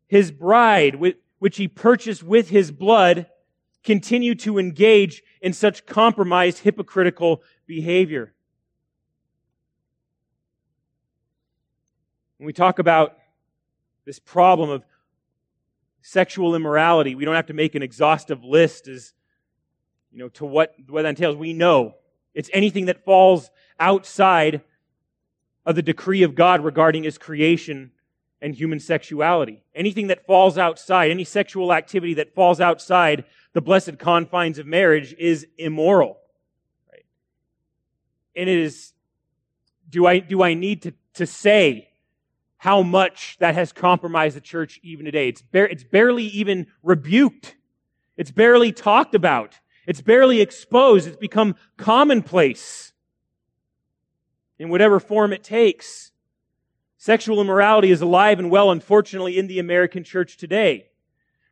his bride, which he purchased with his blood, continue to engage in such compromised, hypocritical behavior. When we talk about this problem of sexual immorality, we don't have to make an exhaustive list as, you know, to what, what that entails. We know it's anything that falls outside of the decree of God regarding his creation and human sexuality. Anything that falls outside, any sexual activity that falls outside the blessed confines of marriage is immoral. Right? And it is, do I, do I need to, to say how much that has compromised the church even today. It's, bar- it's barely even rebuked. It's barely talked about. It's barely exposed. It's become commonplace in whatever form it takes. Sexual immorality is alive and well, unfortunately, in the American church today.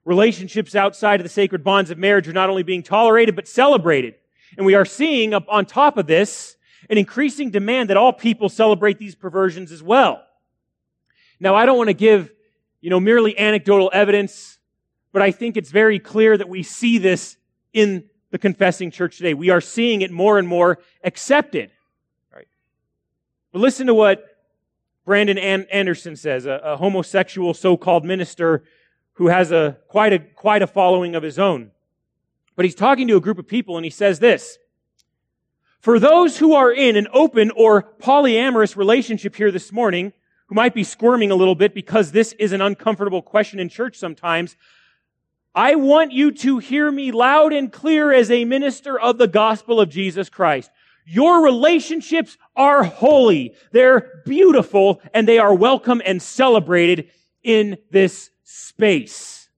Relationships outside of the sacred bonds of marriage are not only being tolerated, but celebrated. And we are seeing, up on top of this, an increasing demand that all people celebrate these perversions as well. Now, I don't want to give, you know, merely anecdotal evidence, but I think it's very clear that we see this in the confessing church today. We are seeing it more and more accepted. Right? But listen to what Brandon Anderson says, a, a homosexual so-called minister who has a quite a quite a following of his own. But he's talking to a group of people and he says this. For those who are in an open or polyamorous relationship here this morning, who might be squirming a little bit because this is an uncomfortable question in church sometimes, I want you to hear me loud and clear as a minister of the gospel of Jesus Christ. Your relationships are holy. They're beautiful and they are welcome and celebrated in this space.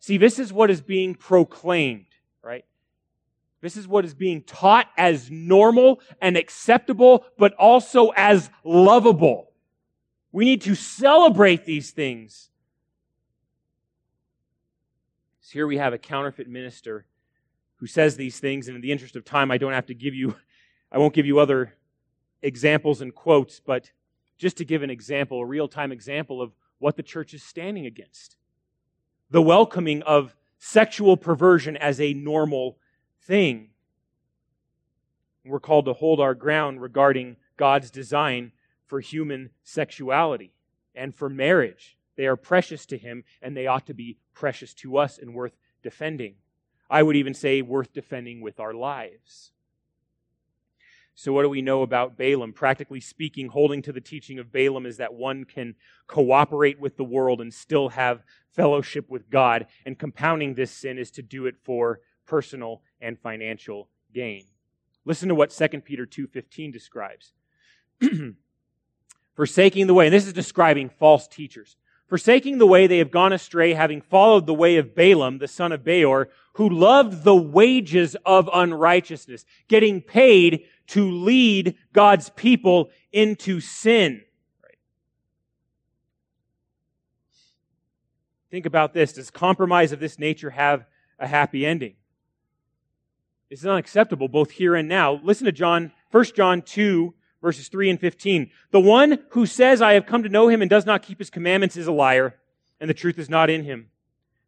See, this is what is being proclaimed, right? This is what is being taught as normal and acceptable, but also as lovable. We need to celebrate these things. So here we have a counterfeit minister who says these things, and in the interest of time, I don't have to give you, I won't give you other examples and quotes, but just to give an example, a real time example of what the church is standing against the welcoming of sexual perversion as a normal thing. We're called to hold our ground regarding God's design for human sexuality and for marriage. They are precious to him and they ought to be precious to us and worth defending. I would even say worth defending with our lives. So, what do we know about Balaam? Practically speaking, holding to the teaching of Balaam is that one can cooperate with the world and still have fellowship with God. And compounding this sin is to do it for personal and financial gain. Listen to what 2 Peter 2:15 describes. *clears throat* Forsaking the way, and this is describing false teachers. Forsaking the way, they have gone astray, having followed the way of Balaam, the son of Beor, who loved the wages of unrighteousness, getting paid to lead God's people into sin. Think about this. Does compromise of this nature have a happy ending? This is unacceptable both here and now. Listen to John, 1 John 2, verses 3 and 15. The one who says, I have come to know him and does not keep his commandments is a liar, and the truth is not in him.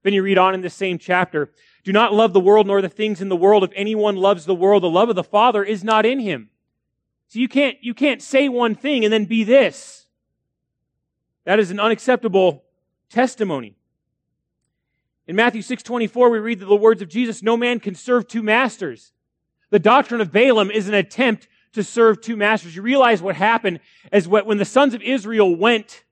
Then you read on in this same chapter, do not love the world nor the things in the world. If anyone loves the world, the love of the Father is not in him. So you can't, you can't say one thing and then be this. That is an unacceptable testimony. In Matthew 6:24 we read the words of Jesus, no man can serve two masters. The doctrine of Balaam is an attempt to serve two masters. You realize what happened as when the sons of Israel went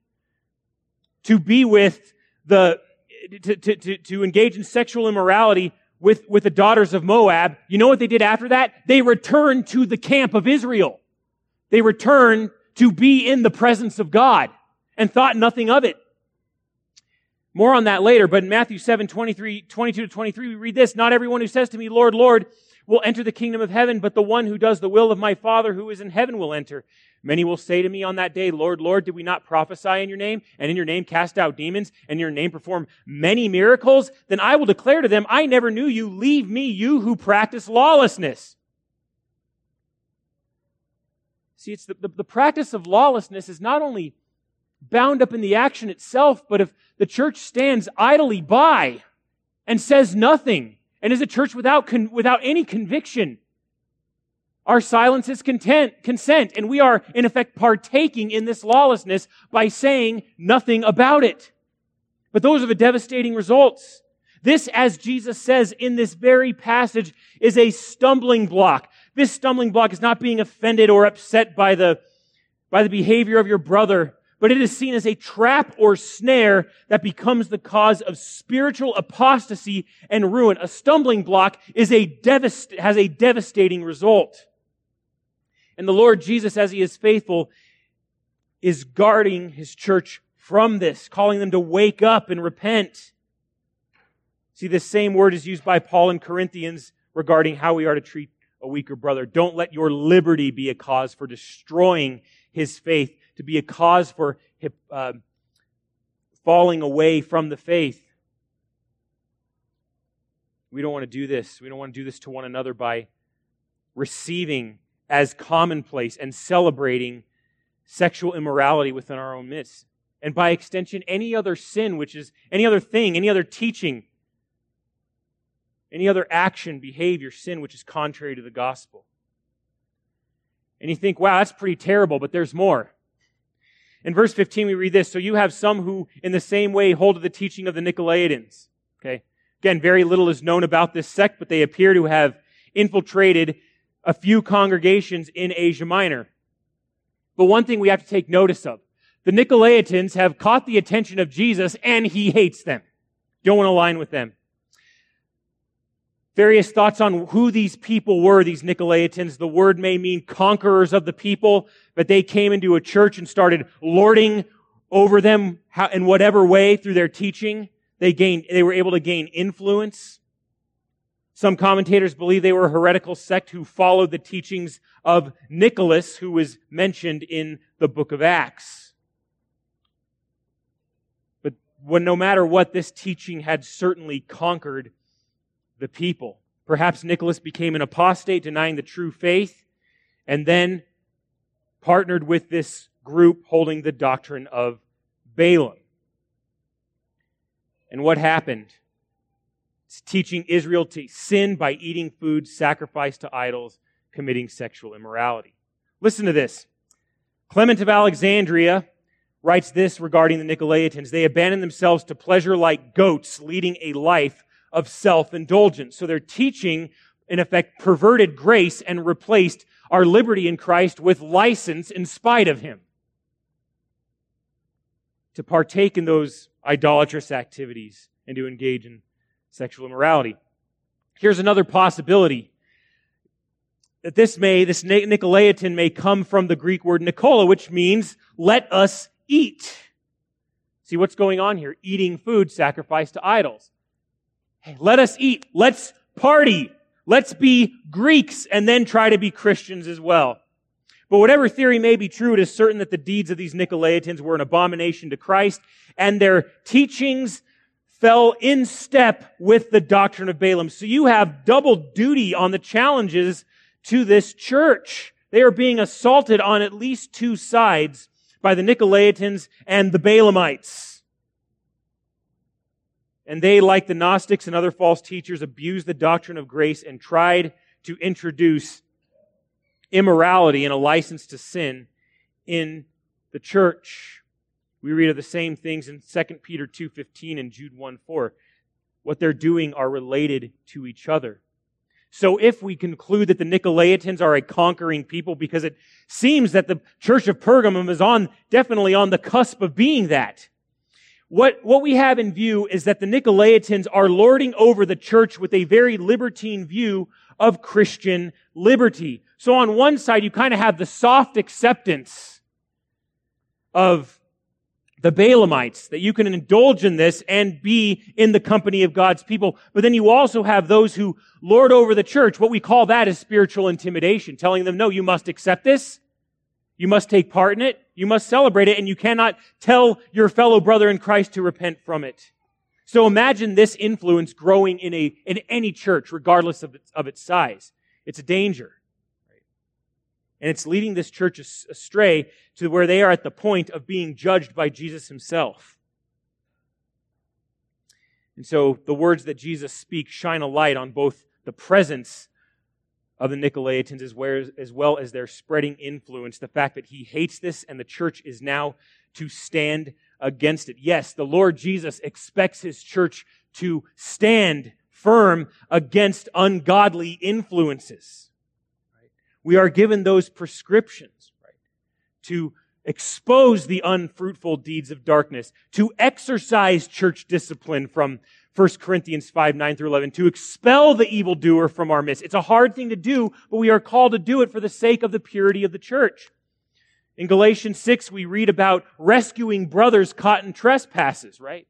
to be with the to, to, to, to engage in sexual immorality with, with the daughters of Moab, you know what they did after that? They returned to the camp of Israel. They returned to be in the presence of God and thought nothing of it. More on that later, but in Matthew 7, 23, 22 to 23, we read this, Not everyone who says to me, Lord, Lord, will enter the kingdom of heaven, but the one who does the will of my Father who is in heaven will enter. Many will say to me on that day, Lord, Lord, did we not prophesy in your name and in your name cast out demons and in your name perform many miracles? Then I will declare to them, I never knew you. Leave me, you who practice lawlessness. See, it's the, the, the practice of lawlessness is not only bound up in the action itself, but if the church stands idly by and says nothing and as a church without, con- without any conviction, our silence is content, consent, and we are, in effect, partaking in this lawlessness by saying nothing about it. But those are the devastating results. This, as Jesus says in this very passage, is a stumbling block. This stumbling block is not being offended or upset by the, by the behavior of your brother, but it is seen as a trap or snare that becomes the cause of spiritual apostasy and ruin. A stumbling block is a devast- has a devastating result. And the Lord Jesus, as he is faithful, is guarding his church from this, calling them to wake up and repent. See, this same word is used by Paul in Corinthians regarding how we are to treat a weaker brother. Don't let your liberty be a cause for destroying his faith, to be a cause for uh, falling away from the faith. We don't want to do this. We don't want to do this to one another by receiving as commonplace and celebrating sexual immorality within our own midst. And by extension, any other sin, which is any other thing, any other teaching, any other action, behavior, sin, which is contrary to the gospel. And you think, wow, that's pretty terrible, but there's more. In verse 15, we read this So you have some who, in the same way, hold to the teaching of the Nicolaitans. Okay? Again, very little is known about this sect, but they appear to have infiltrated a few congregations in Asia Minor. But one thing we have to take notice of the Nicolaitans have caught the attention of Jesus and he hates them. Don't want to align with them. Various thoughts on who these people were, these Nicolaitans. The word may mean conquerors of the people, but they came into a church and started lording over them in whatever way through their teaching. They gained, they were able to gain influence. Some commentators believe they were a heretical sect who followed the teachings of Nicholas, who was mentioned in the book of Acts. But when no matter what, this teaching had certainly conquered the people. Perhaps Nicholas became an apostate, denying the true faith, and then partnered with this group holding the doctrine of Balaam. And what happened? It's teaching Israel to sin by eating food sacrificed to idols, committing sexual immorality. Listen to this. Clement of Alexandria writes this regarding the Nicolaitans. They abandon themselves to pleasure like goats, leading a life of self-indulgence. So they're teaching, in effect, perverted grace and replaced our liberty in Christ with license in spite of Him. To partake in those idolatrous activities and to engage in sexual immorality. Here's another possibility that this may, this Nicolaitan may come from the Greek word Nicola, which means let us eat. See what's going on here? Eating food sacrificed to idols. Hey, let us eat. Let's party. Let's be Greeks and then try to be Christians as well. But whatever theory may be true, it is certain that the deeds of these Nicolaitans were an abomination to Christ and their teachings fell in step with the doctrine of Balaam. So you have double duty on the challenges to this church. They are being assaulted on at least two sides by the Nicolaitans and the Balaamites. And they, like the Gnostics and other false teachers, abused the doctrine of grace and tried to introduce immorality and a license to sin in the church. We read of the same things in 2 Peter 2.15 and Jude 1.4. What they're doing are related to each other. So if we conclude that the Nicolaitans are a conquering people, because it seems that the church of Pergamum is on, definitely on the cusp of being that. What, what we have in view is that the Nicolaitans are lording over the church with a very libertine view of Christian liberty. So on one side, you kind of have the soft acceptance of the Balaamites, that you can indulge in this and be in the company of God's people. But then you also have those who lord over the church. What we call that is spiritual intimidation, telling them, no, you must accept this. You must take part in it. You must celebrate it. And you cannot tell your fellow brother in Christ to repent from it. So imagine this influence growing in a, in any church, regardless of its, of its size. It's a danger. And it's leading this church astray to where they are at the point of being judged by Jesus himself. And so the words that Jesus speaks shine a light on both the presence of the Nicolaitans as well as their spreading influence, the fact that he hates this and the church is now to stand against it. Yes, the Lord Jesus expects his church to stand firm against ungodly influences. We are given those prescriptions, right? To expose the unfruitful deeds of darkness, to exercise church discipline from 1 Corinthians 5, 9 through 11, to expel the evildoer from our midst. It's a hard thing to do, but we are called to do it for the sake of the purity of the church. In Galatians 6, we read about rescuing brothers caught in trespasses, right?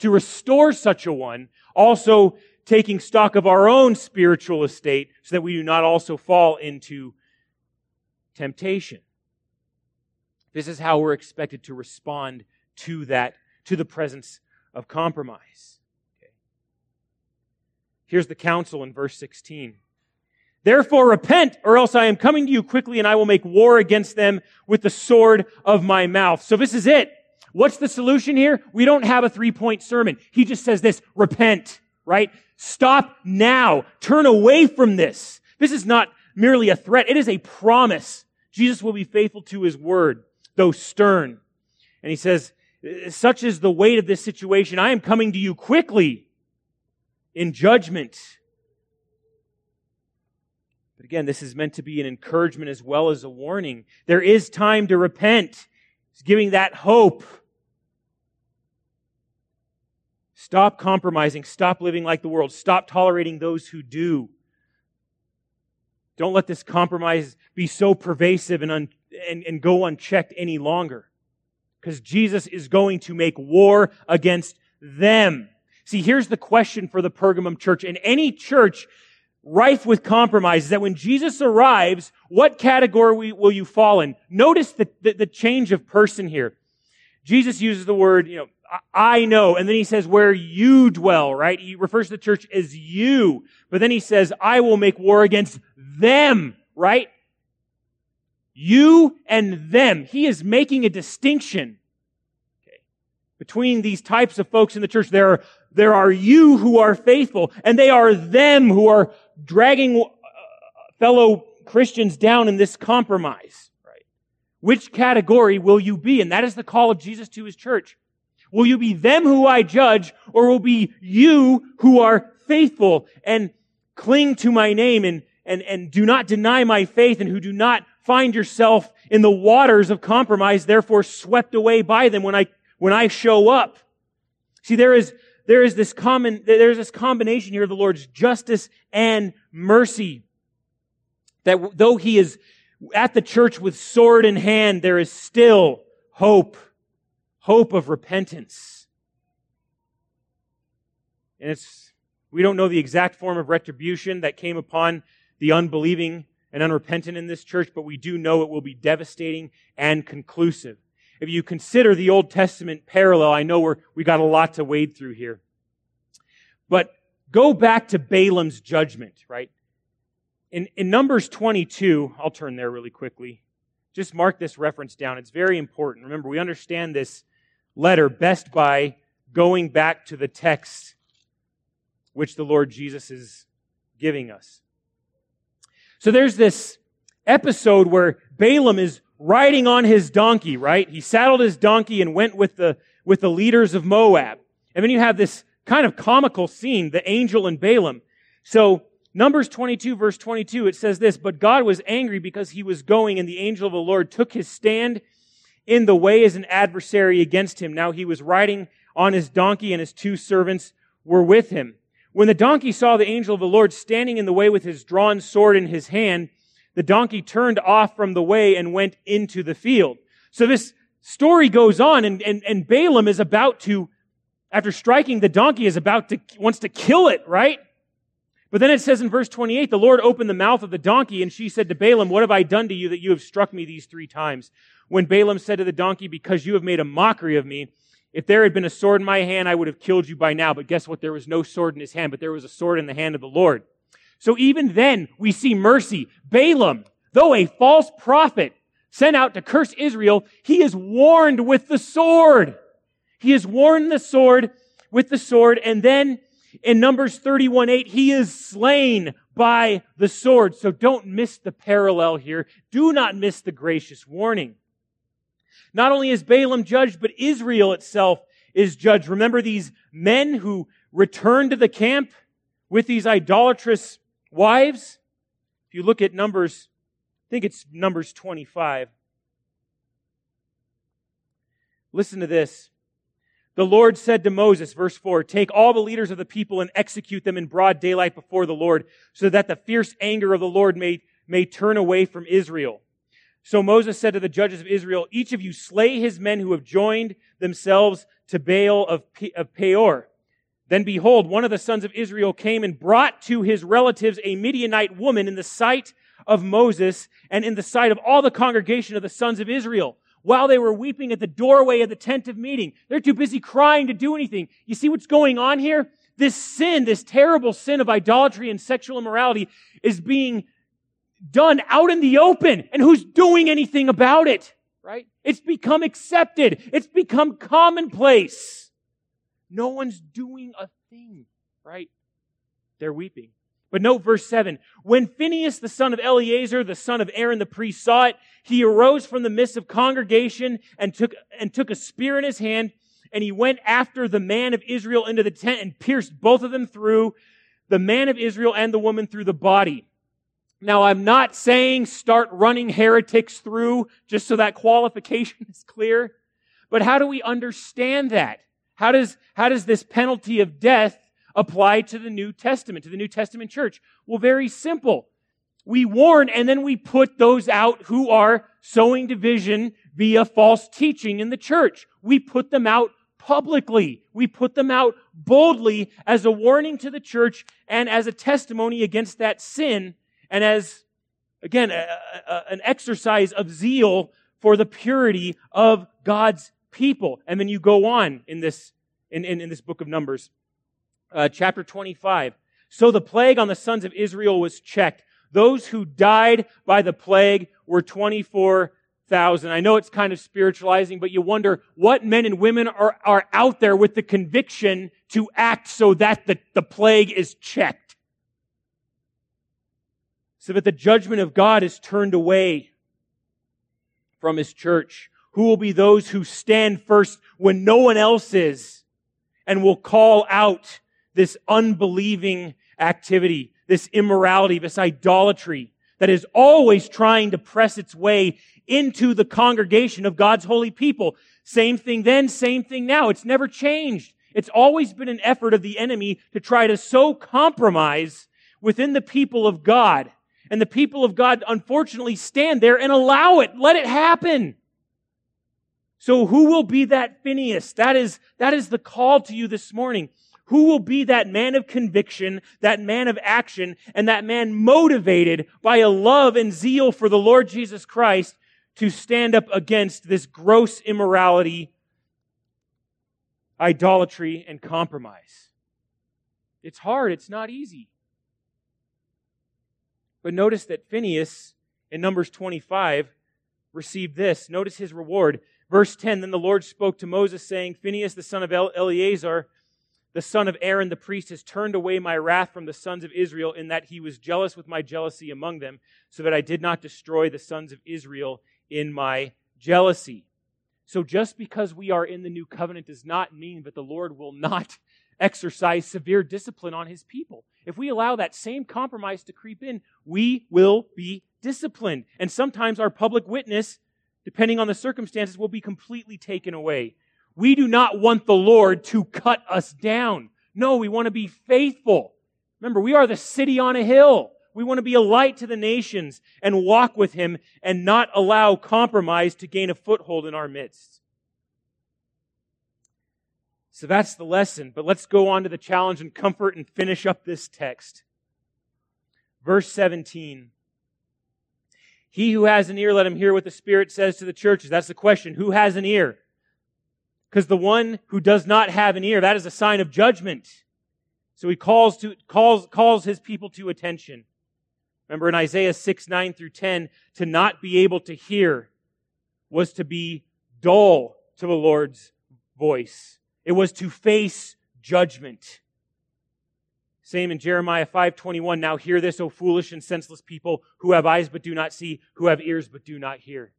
To restore such a one, also taking stock of our own spiritual estate so that we do not also fall into temptation. This is how we're expected to respond to that, to the presence of compromise. Here's the counsel in verse 16. Therefore repent, or else I am coming to you quickly and I will make war against them with the sword of my mouth. So this is it. What's the solution here? We don't have a three point sermon. He just says this, repent right? Stop now. Turn away from this. This is not merely a threat. It is a promise. Jesus will be faithful to his word, though stern. And he says, such is the weight of this situation. I am coming to you quickly in judgment. But again, this is meant to be an encouragement as well as a warning. There is time to repent. It's giving that hope. Stop compromising. Stop living like the world. Stop tolerating those who do. Don't let this compromise be so pervasive and, un, and, and go unchecked any longer. Because Jesus is going to make war against them. See, here's the question for the Pergamum church. and any church rife with compromise is that when Jesus arrives, what category will you fall in? Notice the, the, the change of person here. Jesus uses the word, you know, I know. And then he says, where you dwell, right? He refers to the church as you. But then he says, I will make war against them, right? You and them. He is making a distinction okay, between these types of folks in the church. There are, there are you who are faithful, and they are them who are dragging uh, fellow Christians down in this compromise. Right? Which category will you be? And that is the call of Jesus to his church. Will you be them who I judge, or will be you who are faithful and cling to my name and, and, and do not deny my faith and who do not find yourself in the waters of compromise, therefore swept away by them when I, when I show up. See, there is, there is this common, there's this combination here of the Lord's justice and mercy. That though he is at the church with sword in hand, there is still hope. Hope of repentance. And it's, we don't know the exact form of retribution that came upon the unbelieving and unrepentant in this church, but we do know it will be devastating and conclusive. If you consider the Old Testament parallel, I know we're, we got a lot to wade through here. But go back to Balaam's judgment, right? In, in Numbers 22, I'll turn there really quickly. Just mark this reference down. It's very important. Remember, we understand this letter best by going back to the text which the Lord Jesus is giving us. So there's this episode where Balaam is riding on his donkey, right? He saddled his donkey and went with the, with the leaders of Moab. And then you have this kind of comical scene, the angel and Balaam. So Numbers 22 verse 22, it says this, but God was angry because he was going and the angel of the Lord took his stand in the way as an adversary against him. Now he was riding on his donkey and his two servants were with him. When the donkey saw the angel of the Lord standing in the way with his drawn sword in his hand, the donkey turned off from the way and went into the field. So this story goes on and, and, and Balaam is about to, after striking the donkey, is about to, wants to kill it, right? But then it says in verse 28, the Lord opened the mouth of the donkey and she said to Balaam, what have I done to you that you have struck me these three times? When Balaam said to the donkey, because you have made a mockery of me, if there had been a sword in my hand, I would have killed you by now. But guess what? There was no sword in his hand, but there was a sword in the hand of the Lord. So even then, we see mercy. Balaam, though a false prophet sent out to curse Israel, he is warned with the sword. He is warned the sword with the sword, and then in Numbers 31 8, he is slain by the sword. So don't miss the parallel here. Do not miss the gracious warning. Not only is Balaam judged, but Israel itself is judged. Remember these men who returned to the camp with these idolatrous wives? If you look at Numbers, I think it's Numbers 25. Listen to this. The Lord said to Moses, verse 4, Take all the leaders of the people and execute them in broad daylight before the Lord, so that the fierce anger of the Lord may, may turn away from Israel. So Moses said to the judges of Israel, Each of you slay his men who have joined themselves to Baal of, of Peor. Then behold, one of the sons of Israel came and brought to his relatives a Midianite woman in the sight of Moses and in the sight of all the congregation of the sons of Israel while they were weeping at the doorway of the tent of meeting. They're too busy crying to do anything. You see what's going on here? This sin, this terrible sin of idolatry and sexual immorality is being done out in the open. And who's doing anything about it? Right? It's become accepted. It's become commonplace. No one's doing a thing, right? They're weeping. But note verse 7. When Phinehas, the son of Eleazar, the son of Aaron the priest, saw it, he arose from the midst of congregation and took, and took a spear in his hand, and he went after the man of Israel into the tent and pierced both of them through, the man of Israel and the woman through the body. Now, I'm not saying start running heretics through just so that qualification *laughs* is clear, but how do we understand that? How does, how does this penalty of death apply to the New Testament, to the New Testament church? Well, very simple. We warn and then we put those out who are sowing division via false teaching in the church. We put them out publicly. We put them out boldly as a warning to the church and as a testimony against that sin and as, again, a, a, an exercise of zeal for the purity of God's people. And then you go on in this, in, in, in this book of Numbers uh, chapter 25. So the plague on the sons of Israel was checked. Those who died by the plague were 24,000. I know it's kind of spiritualizing, but you wonder what men and women are, are out there with the conviction to act so that the, the plague is checked. So that the judgment of God is turned away from his church. Who will be those who stand first when no one else is and will call out this unbelieving activity, this immorality, this idolatry that is always trying to press its way into the congregation of God's holy people. Same thing then, same thing now. It's never changed. It's always been an effort of the enemy to try to sow compromise within the people of God. And the people of God, unfortunately, stand there and allow it. Let it happen. So who will be that Phineas? That is, that is the call to you this morning. Who will be that man of conviction, that man of action, and that man motivated by a love and zeal for the Lord Jesus Christ to stand up against this gross immorality, idolatry, and compromise? It's hard. It's not easy. But notice that Phineas in Numbers 25 received this. Notice his reward. Verse 10 Then the Lord spoke to Moses, saying, Phinehas, the son of Eleazar, the son of Aaron the priest, has turned away my wrath from the sons of Israel, in that he was jealous with my jealousy among them, so that I did not destroy the sons of Israel in my jealousy. So just because we are in the new covenant does not mean that the Lord will not *laughs* exercise severe discipline on his people. If we allow that same compromise to creep in, we will be disciplined. And sometimes our public witness depending on the circumstances, will be completely taken away. We do not want the Lord to cut us down. No, we want to be faithful. Remember, we are the city on a hill. We want to be a light to the nations and walk with Him and not allow compromise to gain a foothold in our midst. So that's the lesson. But let's go on to the challenge and comfort and finish up this text. Verse 17. He who has an ear, let him hear what the Spirit says to the churches. That's the question. Who has an ear? Because the one who does not have an ear, that is a sign of judgment. So he calls to, calls, calls his people to attention. Remember in Isaiah 6, 9 through 10, to not be able to hear was to be dull to the Lord's voice. It was to face judgment. Same in Jeremiah 5:21. Now hear this, O foolish and senseless people who have eyes but do not see, who have ears but do not hear.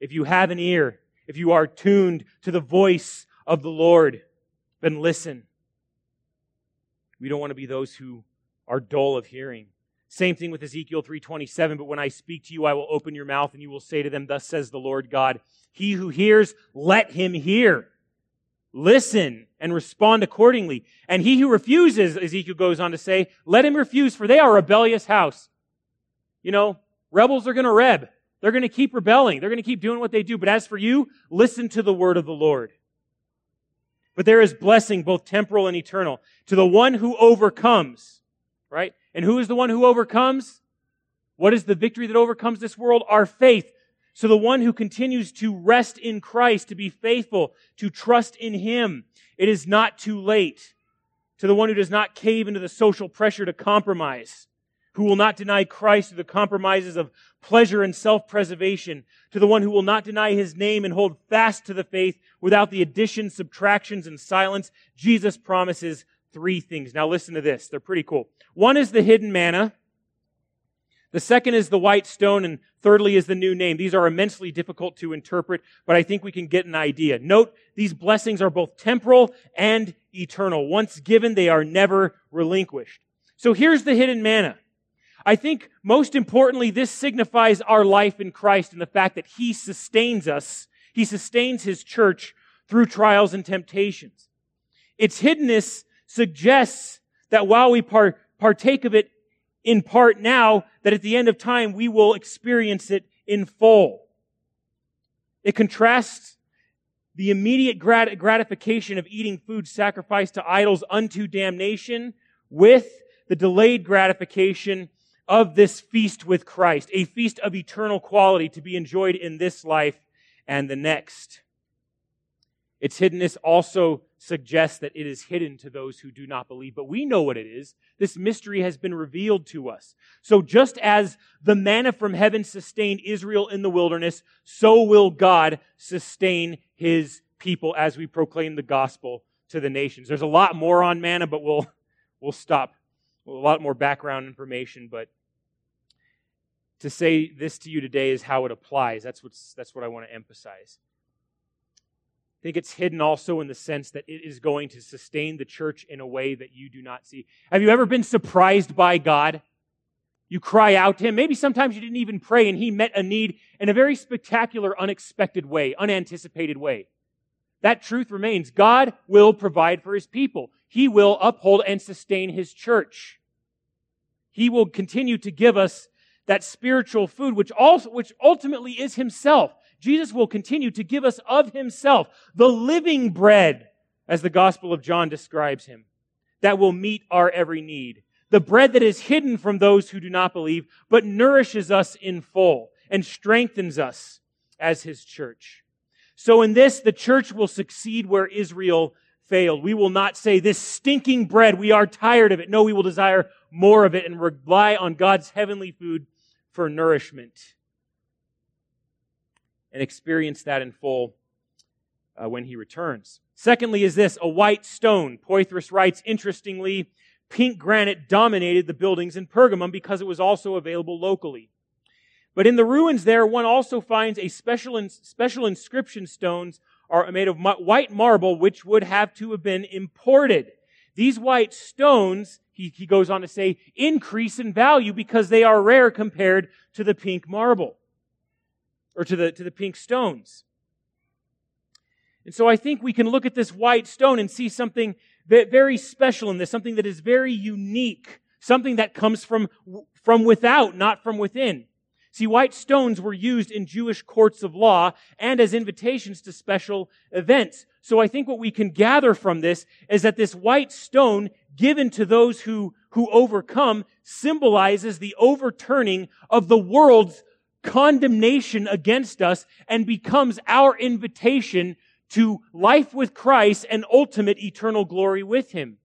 If you have an ear, if you are tuned to the voice of the Lord, then listen. We don't want to be those who are dull of hearing. Same thing with Ezekiel 3:27, but when I speak to you I will open your mouth and you will say to them thus says the Lord God, he who hears let him hear. Listen and respond accordingly. And he who refuses, Ezekiel goes on to say, let him refuse, for they are a rebellious house. You know, rebels are going to reb. They're going to keep rebelling. They're going to keep doing what they do. But as for you, listen to the word of the Lord. But there is blessing, both temporal and eternal, to the one who overcomes. Right? And who is the one who overcomes? What is the victory that overcomes this world? Our faith. So the one who continues to rest in Christ, to be faithful, to trust in Him, it is not too late. To the one who does not cave into the social pressure to compromise, who will not deny Christ through the compromises of pleasure and self-preservation, to the one who will not deny His name and hold fast to the faith without the additions, subtractions, and silence, Jesus promises three things. Now listen to this. They're pretty cool. One is the hidden manna. The second is the white stone, and thirdly is the new name. These are immensely difficult to interpret, but I think we can get an idea. Note, these blessings are both temporal and eternal. Once given, they are never relinquished. So here's the hidden manna. I think most importantly, this signifies our life in Christ and the fact that He sustains us. He sustains His church through trials and temptations. Its hiddenness suggests that while we partake of it in part now that at the end of time we will experience it in full. It contrasts the immediate grat- gratification of eating food sacrificed to idols unto damnation with the delayed gratification of this feast with Christ, a feast of eternal quality to be enjoyed in this life and the next. Its hiddenness also suggests that it is hidden to those who do not believe, but we know what it is. This mystery has been revealed to us. So just as the manna from heaven sustained Israel in the wilderness, so will God sustain his people as we proclaim the gospel to the nations. There's a lot more on manna, but we'll, we'll stop. A lot more background information, but to say this to you today is how it applies. That's, what's, that's what I want to emphasize. I think it's hidden also in the sense that it is going to sustain the church in a way that you do not see. Have you ever been surprised by God? You cry out to Him. Maybe sometimes you didn't even pray and He met a need in a very spectacular, unexpected way, unanticipated way. That truth remains. God will provide for His people. He will uphold and sustain His church. He will continue to give us that spiritual food, which also, which ultimately is Himself. Jesus will continue to give us of himself, the living bread, as the Gospel of John describes him, that will meet our every need. The bread that is hidden from those who do not believe, but nourishes us in full and strengthens us as his church. So in this, the church will succeed where Israel failed. We will not say, this stinking bread, we are tired of it. No, we will desire more of it and rely on God's heavenly food for nourishment and experience that in full uh, when he returns. Secondly, is this a white stone? Poythress writes, interestingly, pink granite dominated the buildings in Pergamum because it was also available locally. But in the ruins there, one also finds a special, special inscription stones are made of white marble, which would have to have been imported. These white stones, he, he goes on to say, increase in value because they are rare compared to the pink marble or to the, to the pink stones. And so I think we can look at this white stone and see something very special in this, something that is very unique, something that comes from, from without, not from within. See, white stones were used in Jewish courts of law and as invitations to special events. So I think what we can gather from this is that this white stone given to those who, who overcome symbolizes the overturning of the world's condemnation against us and becomes our invitation to life with Christ and ultimate eternal glory with Him.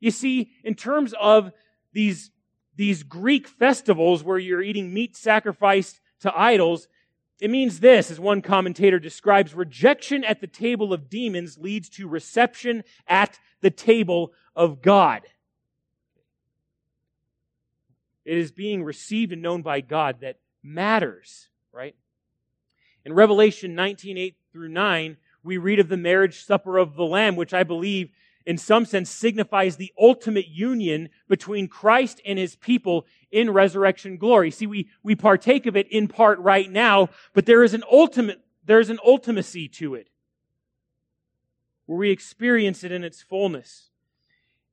You see, in terms of these, these Greek festivals where you're eating meat sacrificed to idols, it means this, as one commentator describes, rejection at the table of demons leads to reception at the table of God. It is being received and known by God that matters, right? In Revelation 19, 8 through 9, we read of the marriage supper of the Lamb, which I believe in some sense signifies the ultimate union between Christ and his people in resurrection glory. See, we, we partake of it in part right now, but there is an ultimate, there's an ultimacy to it where we experience it in its fullness.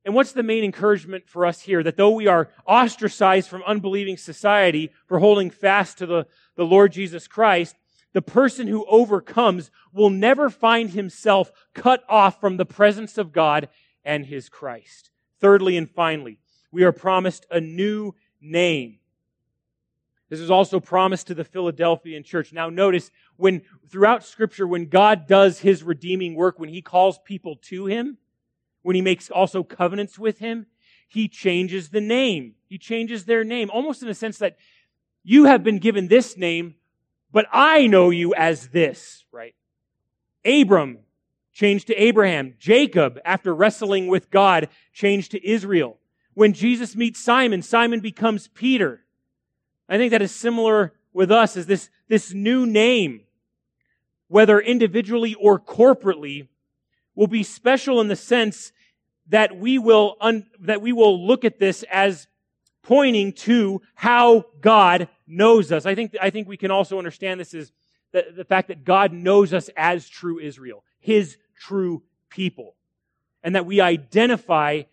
And what's the main encouragement for us here? That though we are ostracized from unbelieving society for holding fast to the, the Lord Jesus Christ, the person who overcomes will never find himself cut off from the presence of God and his Christ. Thirdly and finally, we are promised a new name. This is also promised to the Philadelphian church. Now notice when throughout scripture, when God does his redeeming work, when he calls people to him, when he makes also covenants with him, he changes the name. He changes their name, almost in a sense that you have been given this name, but I know you as this, right? Abram changed to Abraham. Jacob, after wrestling with God, changed to Israel. When Jesus meets Simon, Simon becomes Peter. I think that is similar with us as this, this new name, whether individually or corporately, will be special in the sense that we will, un, that we will look at this as pointing to how God knows us. I think, I think we can also understand this as the, the fact that God knows us as true Israel, His true people. And that we identify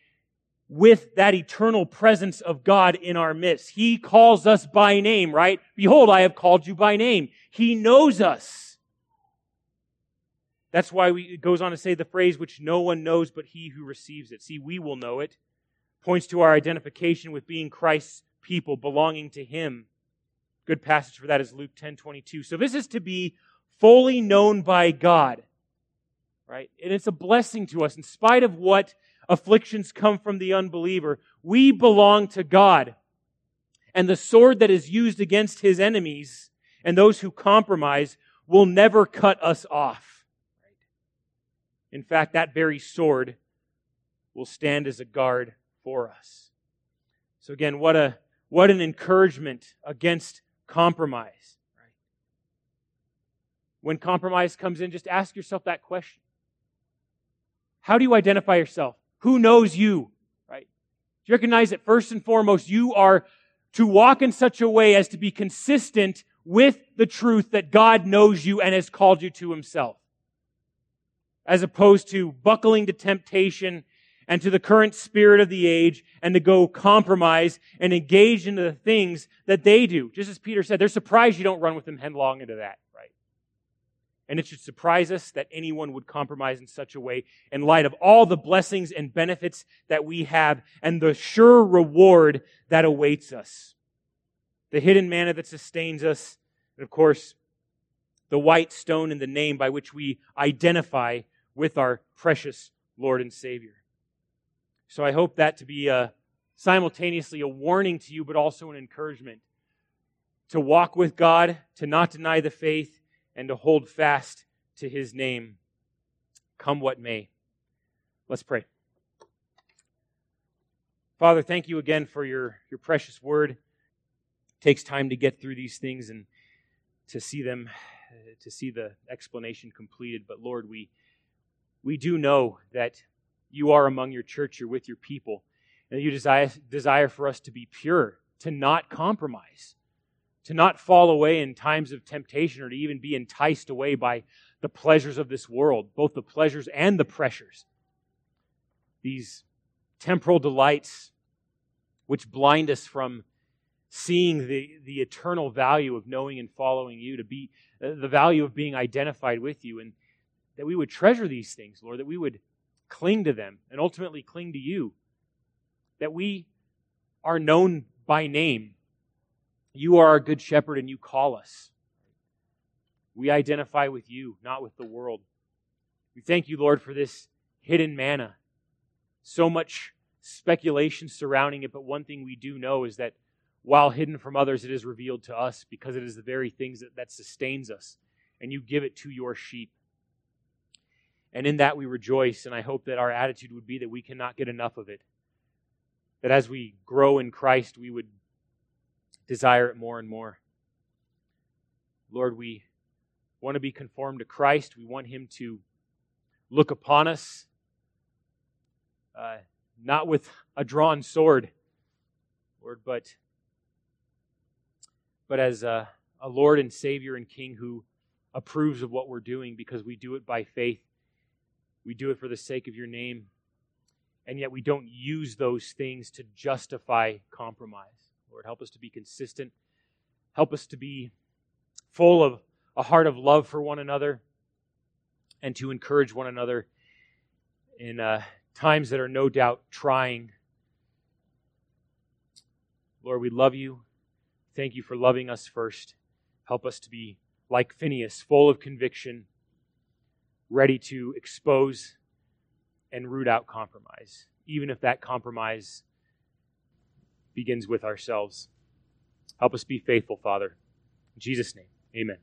with that eternal presence of God in our midst. He calls us by name, right? Behold, I have called you by name. He knows us. That's why we, it goes on to say the phrase, which no one knows but he who receives it. See, we will know it. Points to our identification with being Christ's people, belonging to him. Good passage for that is Luke 10 22. So this is to be fully known by God. Right? And it's a blessing to us. In spite of what afflictions come from the unbeliever, we belong to God. And the sword that is used against his enemies and those who compromise will never cut us off. In fact, that very sword will stand as a guard for us. So again, what a what an encouragement against compromise. Right? When compromise comes in, just ask yourself that question. How do you identify yourself? Who knows you? Right? Do you recognize that first and foremost, you are to walk in such a way as to be consistent with the truth that God knows you and has called you to himself. As opposed to buckling to temptation and to the current spirit of the age and to go compromise and engage into the things that they do. Just as Peter said, they're surprised you don't run with them headlong into that, right? And it should surprise us that anyone would compromise in such a way in light of all the blessings and benefits that we have and the sure reward that awaits us. The hidden manna that sustains us, and of course, the white stone in the name by which we identify with our precious Lord and Savior. So I hope that to be a, simultaneously a warning to you, but also an encouragement to walk with God, to not deny the faith, and to hold fast to his name, come what may. Let's pray. Father, thank you again for your, your precious word. It takes time to get through these things and to see them, to see the explanation completed. But Lord, we, we do know that you are among your church, you're with your people, and you desire, desire for us to be pure, to not compromise, to not fall away in times of temptation or to even be enticed away by the pleasures of this world, both the pleasures and the pressures. These temporal delights which blind us from seeing the, the eternal value of knowing and following you, to be uh, the value of being identified with you, and that we would treasure these things, Lord, that we would cling to them, and ultimately cling to you. That we are known by name. You are our good shepherd, and you call us. We identify with you, not with the world. We thank you, Lord, for this hidden manna. So much speculation surrounding it, but one thing we do know is that while hidden from others, it is revealed to us because it is the very things that, that sustains us. And you give it to your sheep. And in that we rejoice, and I hope that our attitude would be that we cannot get enough of it. That as we grow in Christ, we would desire it more and more. Lord, we want to be conformed to Christ. We want Him to look upon us, uh, not with a drawn sword, Lord, but, but as a, a Lord and Savior and King who approves of what we're doing because we do it by faith we do it for the sake of your name. And yet we don't use those things to justify compromise. Lord, help us to be consistent. Help us to be full of a heart of love for one another and to encourage one another in uh, times that are no doubt trying. Lord, we love you. Thank you for loving us first. Help us to be like Phineas, full of conviction ready to expose and root out compromise, even if that compromise begins with ourselves. Help us be faithful, Father. In Jesus' name, amen.